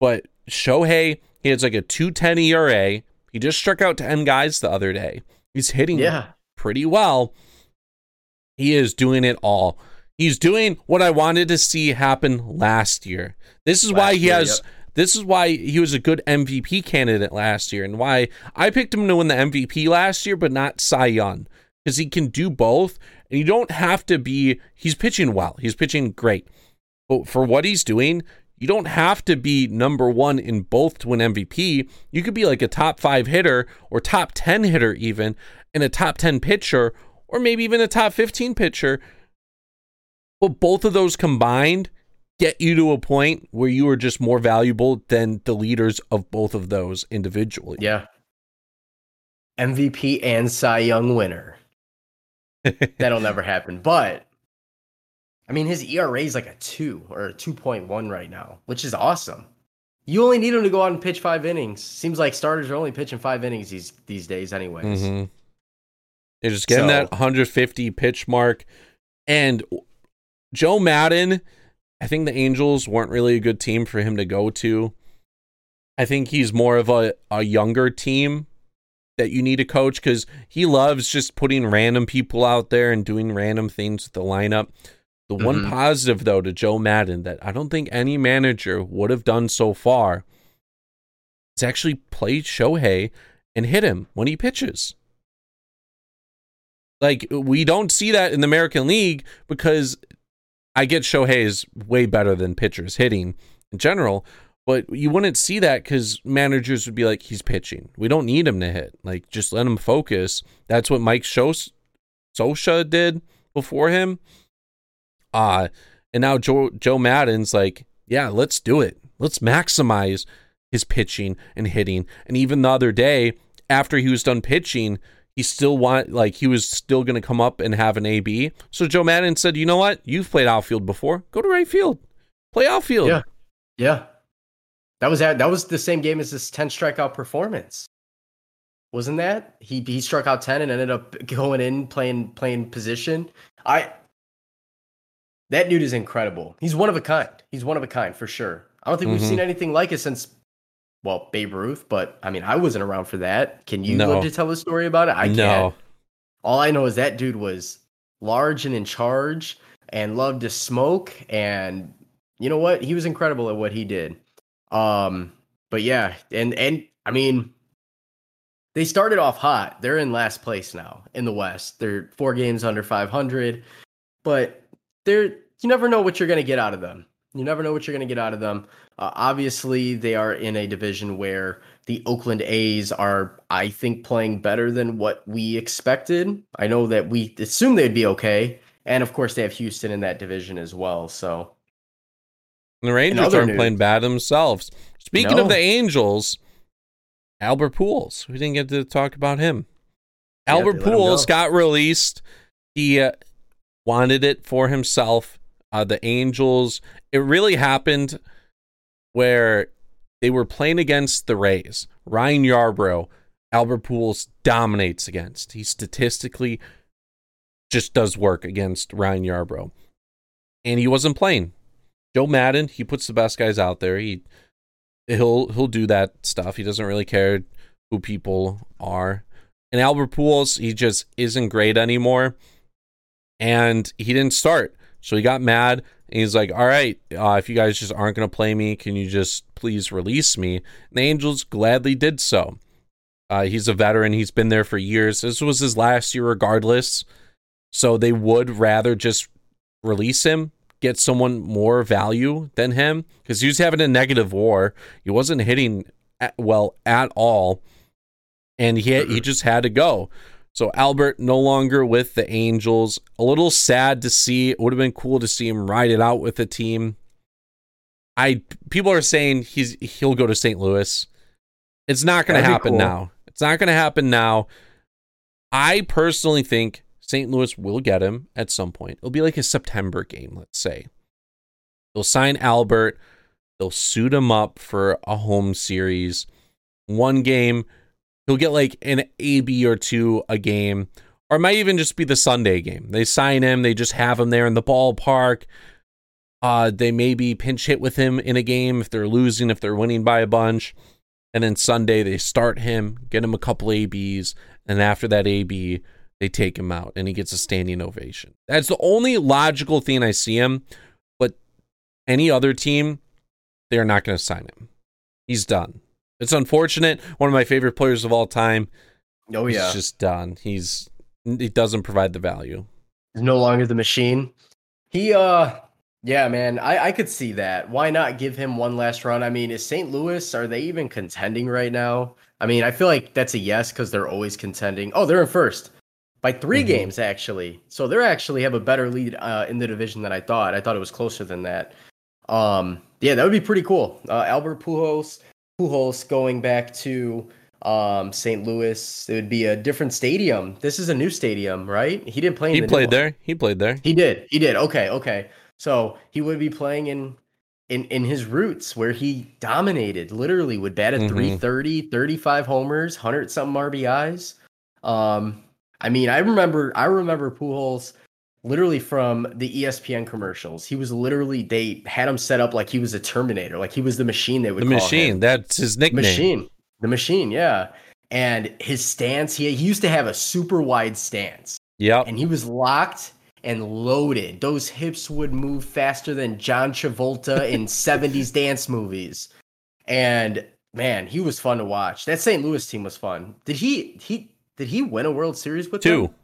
But Shohei, he has like a 210 ERA. He just struck out 10 guys the other day. He's hitting Yeah. pretty well. He is doing it all. He's doing what I wanted to see happen last year. This is why he year, has this is why he was a good MVP candidate last year and why I picked him to win the MVP last year but not Cy Young because he can do both and you don't have to be he's pitching well. He's pitching great. But for what he's doing, you don't have to be number 1 in both to win MVP. You could be like a top 5 hitter or top 10 hitter even and a top 10 pitcher or maybe even a top 15 pitcher. But both of those combined get you to a point where you are just more valuable than the leaders of both of those individually. Yeah. MVP and Cy Young winner. That'll never happen. But I mean, his ERA is like a two or a 2.1 right now, which is awesome. You only need him to go out and pitch five innings. Seems like starters are only pitching five innings these these days, anyways. Mhm. They're just getting that 150 pitch mark. And Joe Maddon, I think the Angels weren't really a good team for him to go to. I think he's more of a, a younger team that you need a coach because he loves just putting random people out there and doing random things with the lineup. The one Mhm. positive, though, to Joe Maddon that I don't think any manager would have done so far is actually play Shohei and hit him when he pitches. Like we don't see that in the American League because I get Shohei is way better than pitchers hitting in general, but you wouldn't see that because managers would be like, he's pitching. We don't need him to hit. Like just let him focus. That's what Mike Shos- Scioscia did before him. Uh and now Joe Joe Maddon's like, yeah, let's do it. Let's maximize his pitching and hitting. And even the other day, after he was done pitching, he still want like he was still going to come up and have an AB. So Joe Maddon said, "You know what? You've played outfield before. Go to right field. Play outfield." Yeah. Yeah. That was that, that was the same game as this 10 strikeout performance. Wasn't that? He he struck out 10 and ended up going in playing playing position. I that dude is incredible. He's one of a kind. He's one of a kind for sure. I don't think we've Mhm. seen anything like it since well, Babe Ruth, but I mean, I wasn't around for that. Can you No. live to tell a story about it? I no. can't. All I know is that dude was large and in charge and loved to smoke. And you know what? He was incredible at what he did. Um, but yeah, and and I mean, they started off hot. They're in last place now in the West. They're four games under 500, but they're you never know what you're going to get out of them. You never know what you're going to get out of them. Uh, obviously, they are in a division where the Oakland A's are, I think, playing better than what we expected. I know that we assumed they'd be okay, and of course, they have Houston in that division as well. So The Rangers aren't news- playing bad themselves. Speaking No. of the Angels, Albert Pujols. We didn't get to talk about him. Yeah, Albert go. got released. He uh, wanted it for himself. Uh, the Angels. It really happened where they were playing against the Rays. Ryan Yarbrough, Albert Pujols dominates against. He statistically just does work against Ryan Yarbrough, and he wasn't playing. Joe Maddon, he puts the best guys out there. He he'll he'll do that stuff. He doesn't really care who people are. And Albert Pujols, he just isn't great anymore. And he didn't start. So he got mad and he's like, All right, uh, if you guys just aren't going to play me, can you just please release me? And the Angels gladly did so. Uh, he's a veteran. He's been there for years. This was his last year, regardless. So they would rather just release him, get someone more value than him, because he was having a negative war. He wasn't hitting at, well at all, and he he just had to go. So Albert no longer with the Angels. A little sad to see. It would have been cool to see him ride it out with the team. I people are saying he's he'll go to St. Louis. It's not going to happen cool. now. It's not going to happen now. I personally think St. Louis will get him at some point. It'll be like a September game, let's say. They'll sign Albert. They'll suit him up for a home series. One game, he'll get like an AB or two a game, or it might even just be the Sunday game. They sign him, they just have him there in the ballpark. Uh, they maybe pinch hit with him in a game if they're losing, if they're winning by a bunch. And then Sunday they start him, get him a couple ABs, and after that AB, they take him out and he gets a standing ovation. That's the only logical thing I see him. But any other team, they're not going to sign him. He's done. It's unfortunate. One of my favorite players of all time. oh yeah, He's just done. He's he doesn't provide the value. is no longer the machine. He uh yeah, man, I I could see that. Why not give him one last run? I mean, is St. Louis are they even contending right now? I mean, I feel like that's a yes cuz they're always contending. Oh, they're in first. By 3 Mhm. games actually. So they're actually have a better lead uh, in the division than I thought. I thought it was closer than that. Um yeah, that would be pretty cool. Uh, Albert Pujols Pujols going back to um St. Louis. It would be a different stadium. This is a new stadium, right? He didn't play in He the played there. He played there. He did. He did. Okay. Okay. So he would be playing in in in his roots where he dominated. Literally would bat at Mhm. 330, 35 homers, 100 something RBIs. Um I mean, I remember I remember Pujols literally from the ESPN commercials. He was literally they had him set up like he was a Terminator, like he was the machine they would The machine. him. That's his nickname. Machine. The machine, yeah. And his stance, he, he used to have a super wide stance Yeah. and he was locked and loaded. Those hips would move faster than John Travolta in 70s dance movies. And man, he was fun to watch. That St. Louis team was fun. Did he he did he win a World Series with Two, them?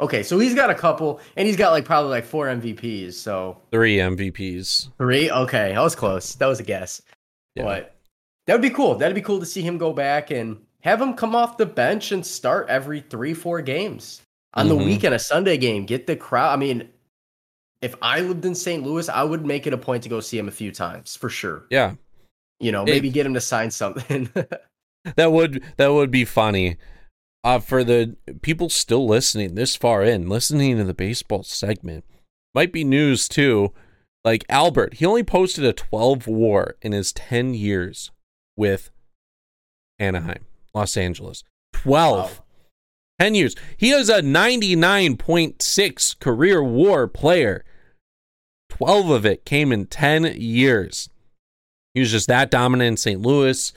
Okay, so he's got a couple and he's got like probably like four MVPs. So three MVPs. three. Okay, that was close. That was a guess. Yeah. But that would be cool. That'd be cool to see him go back and have him come off the bench and start every three, four games on the Mhm. weekend, a Sunday game. Get the crowd. I mean, if I lived in St. Louis, I would make it a point to go see him a few times for sure. Yeah. You know, It- maybe get him to sign something. That would that would be funny. Uh, for the people still listening this far in, listening to the baseball segment, might be news too. Like Albert, he only posted a 12 war in his 10 years with Anaheim, Los Angeles. 12. Wow. 10 years. He is a 99.6 career war player. 12 of it came in 10 years. He was just that dominant in St. Louis.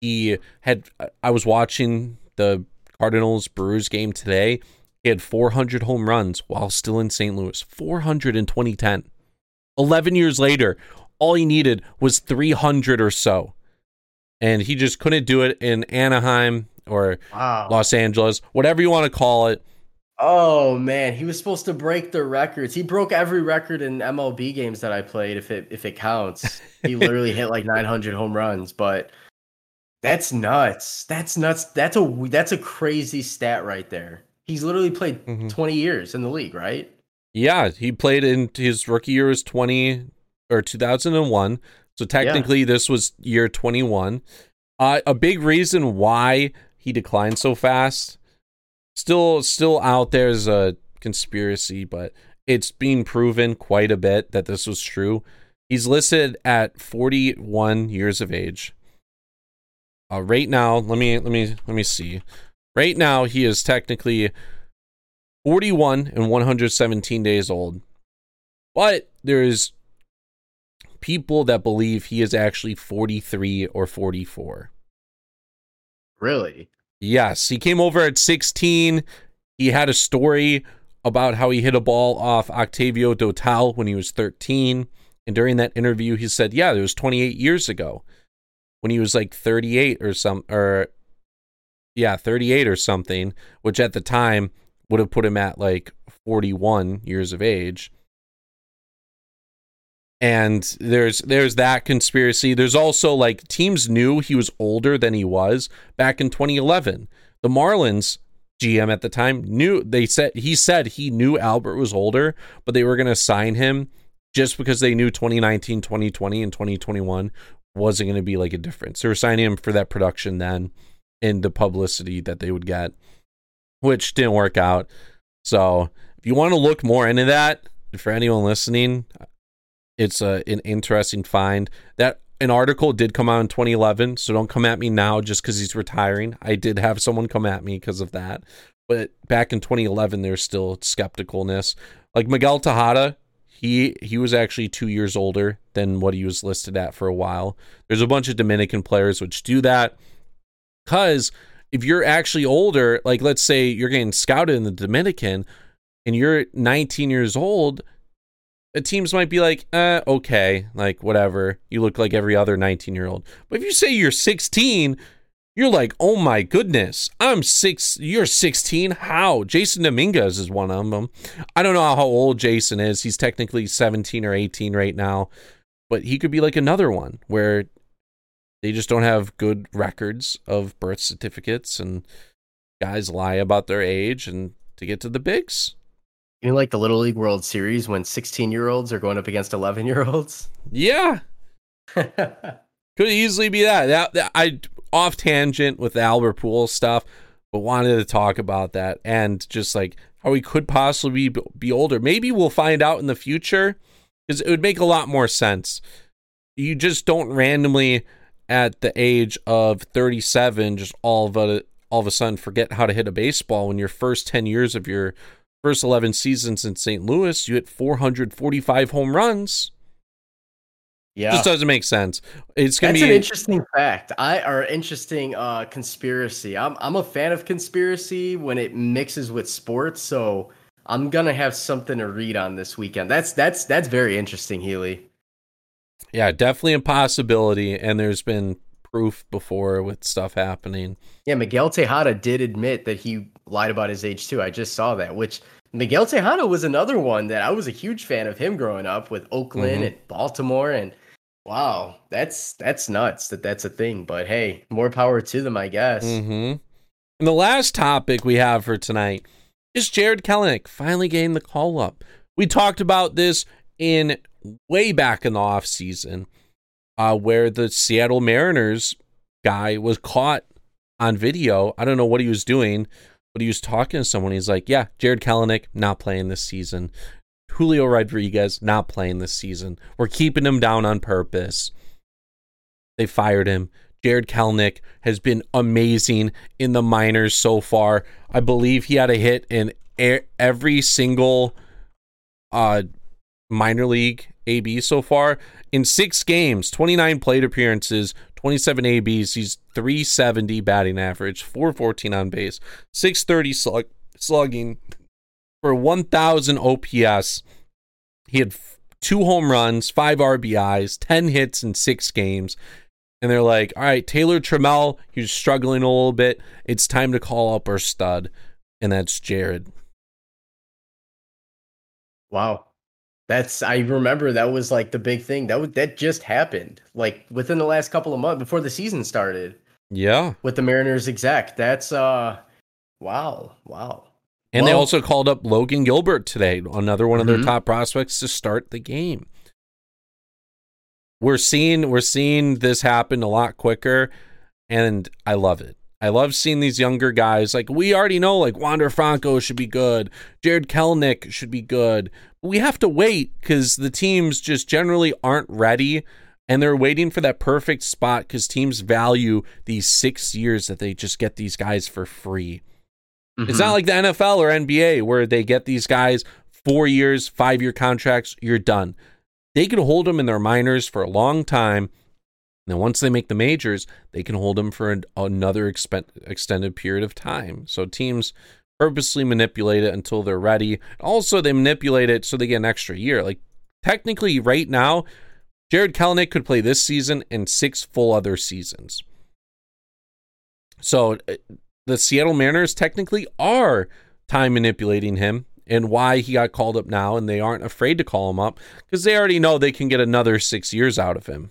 He had, I was watching the Cardinals Brewers game today. He had 400 home runs while still in St. Louis. 400 in 2010. 11 years later, all he needed was 300 or so. And he just couldn't do it in Anaheim or wow. Los Angeles, whatever you want to call it. Oh man, he was supposed to break the records. He broke every record in MLB games that I played if it if it counts. He literally hit like 900 home runs, but that's nuts. That's nuts. That's a that's a crazy stat right there. He's literally played mm-hmm. 20 years in the league, right? Yeah, he played in his rookie year was 20 or 2001. So technically yeah. this was year 21. Uh, a big reason why he declined so fast still still out there is a conspiracy, but it's being proven quite a bit that this was true. He's listed at 41 years of age. Uh, right now, let me let me let me see. Right now, he is technically 41 and 117 days old. But there's people that believe he is actually 43 or 44. Really? Yes, he came over at 16. He had a story about how he hit a ball off Octavio Dotel when he was 13. And during that interview, he said, "Yeah, it was 28 years ago, when he was like 38 or some, or yeah, 38 or something, which at the time would have put him at like 41 years of age." and there's there's that conspiracy there's also like teams knew he was older than he was back in 2011 the marlins gm at the time knew they said he said he knew albert was older but they were going to sign him just because they knew 2019 2020 and 2021 wasn't going to be like a difference they were signing him for that production then and the publicity that they would get which didn't work out so if you want to look more into that for anyone listening it's a, an interesting find. That an article did come out in 2011, so don't come at me now just because he's retiring. I did have someone come at me because of that, but back in 2011, there's still skepticalness. Like Miguel Tejada, he he was actually two years older than what he was listed at for a while. There's a bunch of Dominican players which do that because if you're actually older, like let's say you're getting scouted in the Dominican and you're 19 years old the teams might be like, uh, okay, like whatever. You look like every other 19 year old. But if you say you're 16, you're like, oh my goodness, I'm six. You're 16. How? Jasson Dominguez is one of them. I don't know how old Jasson is. He's technically 17 or 18 right now, but he could be like another one where they just don't have good records of birth certificates and guys lie about their age and to get to the bigs. You know, like the Little League World Series when 16 year olds are going up against 11 year olds? Yeah. Could easily be that. that. that. I off tangent with the Albert Pujols stuff, but wanted to talk about that and just like how he could possibly be, be older. Maybe we'll find out in the future because it would make a lot more sense. You just don't randomly at the age of 37 just all of a all of a sudden forget how to hit a baseball when your first 10 years of your First 11 seasons in St. Louis, you hit 445 home runs. Yeah. Just doesn't make sense. It's gonna That's be an interesting fact. I are interesting uh conspiracy. I'm I'm a fan of conspiracy when it mixes with sports, so I'm gonna have something to read on this weekend. That's that's that's very interesting, Healy. Yeah, definitely a possibility, and there's been proof before with stuff happening. Yeah, Miguel Tejada did admit that he lied about his age too. I just saw that, which Miguel Tejada was another one that I was a huge fan of him growing up with Oakland mm-hmm. and Baltimore and wow, that's that's nuts that that's a thing, but hey, more power to them, I guess. hmm And the last topic we have for tonight is Jared Kelenic finally getting the call up. We talked about this in way back in the off season uh, where the Seattle Mariners guy was caught on video. I don't know what he was doing, but he was talking to someone. He's like, "Yeah, Jared Kelenic not playing this season. Julio Rodriguez not playing this season. We're keeping him down on purpose." They fired him. Jared Kelenic has been amazing in the minors so far. I believe he had a hit in every single uh minor league AB so far in 6 games, 29 plate appearances, 27 ABs. He's 370 batting average, 414 on base, 630 slug, slugging for 1000 OPS. He had two home runs, five RBIs, 10 hits in 6 games and they're like, all right, Taylor Trammell, he's struggling a little bit. It's time to call up our stud, and that's Jared. Wow. That's I remember that was like the big thing. That was that just happened like within the last couple of months before the season started. Yeah. With the Mariners exec. That's uh wow. Wow. And well, they also called up Logan Gilbert today, another one mm-hmm. of their top prospects to start the game we're seeing we're seeing this happen a lot quicker and I love it. I love seeing these younger guys. Like we already know like Wander Franco should be good. Jared Kelenic should be good. We have to wait cuz the teams just generally aren't ready and they're waiting for that perfect spot cuz teams value these 6 years that they just get these guys for free. Mm-hmm. It's not like the NFL or NBA where they get these guys 4 years, 5 year contracts, you're done they can hold them in their minors for a long time. And then once they make the majors, they can hold them for an, another expen- extended period of time. So teams purposely manipulate it until they're ready. Also, they manipulate it so they get an extra year. Like technically, right now, Jared Kelenic could play this season and six full other seasons. So the Seattle Mariners technically are time manipulating him and why he got called up now, and they aren't afraid to call him up because they already know they can get another six years out of him.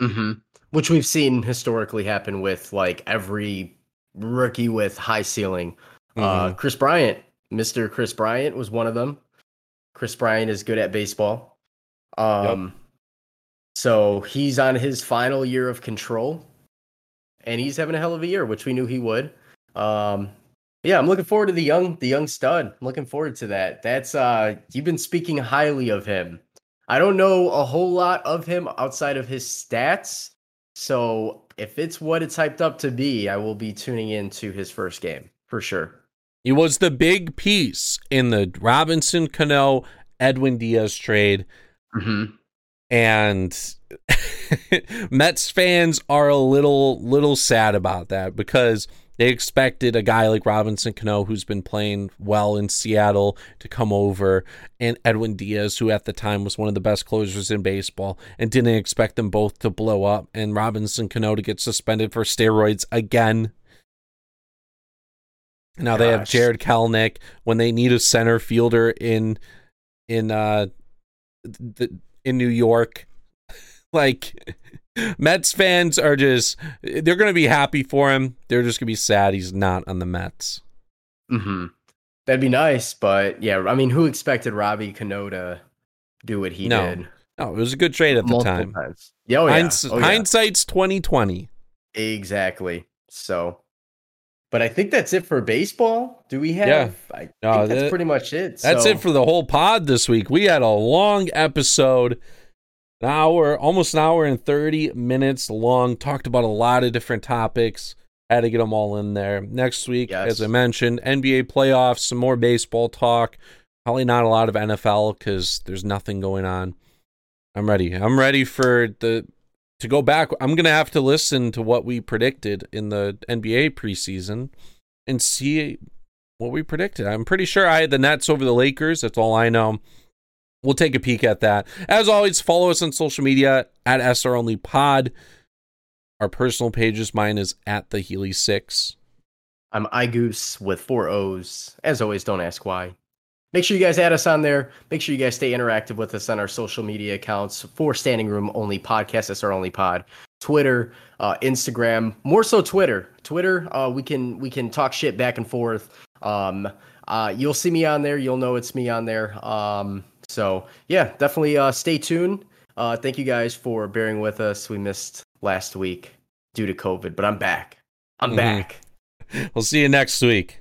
Mm-hmm. Which we've seen historically happen with like every rookie with high ceiling. Uh, mm-hmm. Uh, Kris Bryant, Mister Kris Bryant, was one of them. Kris Bryant is good at baseball. Um, yep. so he's on his final year of control, and he's having a hell of a year, which we knew he would. Um, yeah, I'm looking forward to the young the young stud. I'm looking forward to that. That's uh you've been speaking highly of him. I don't know a whole lot of him outside of his stats. So if it's what it's hyped up to be, I will be tuning into his first game for sure. He was the big piece in the Robinson Cano Edwin Diaz trade. Mm-hmm. And Mets fans are a little little sad about that because they expected a guy like Robinson Cano, who's been playing well in Seattle, to come over, and Edwin Diaz, who at the time was one of the best closers in baseball, and didn't expect them both to blow up, and Robinson Cano to get suspended for steroids again. Now Gosh. they have Jared Kelenic when they need a center fielder in in uh the, in New York. like Mets fans are just they're going to be happy for him. They're just going to be sad he's not on the Mets. Mhm. That'd be nice, but yeah, I mean, who expected Robbie Cano to do what he no. did? No, it was a good trade at Multiple the time. Times. Yeah, oh, yeah. Hinds- oh, yeah. Hindsight's twenty twenty. Exactly. So, but I think that's it for baseball. Do we have? Yeah. I no, that's pretty much it. That's so. it for the whole pod this week. We had a long episode an hour, almost an hour and 30 minutes long. Talked about a lot of different topics. Had to get them all in there. Next week, yes. as I mentioned, NBA playoffs, some more baseball talk. Probably not a lot of NFL because there's nothing going on. I'm ready. I'm ready for the to go back. I'm gonna have to listen to what we predicted in the NBA preseason and see what we predicted. I'm pretty sure I had the Nets over the Lakers. That's all I know we'll take a peek at that. As always, follow us on social media at SR Only Pod. Our personal pages, mine is at the Healy Six. I'm iGoose with four O's. As always, don't ask why. Make sure you guys add us on there. Make sure you guys stay interactive with us on our social media accounts for Standing Room Only Podcast, SR Only Pod, Twitter, uh, Instagram, more so Twitter. Twitter, uh, we can we can talk shit back and forth. Um, uh, you'll see me on there. You'll know it's me on there. Um, so yeah, definitely uh, stay tuned. Uh, thank you guys for bearing with us. We missed last week due to COVID, but I'm back. I'm Mhm. back. We'll see you next week.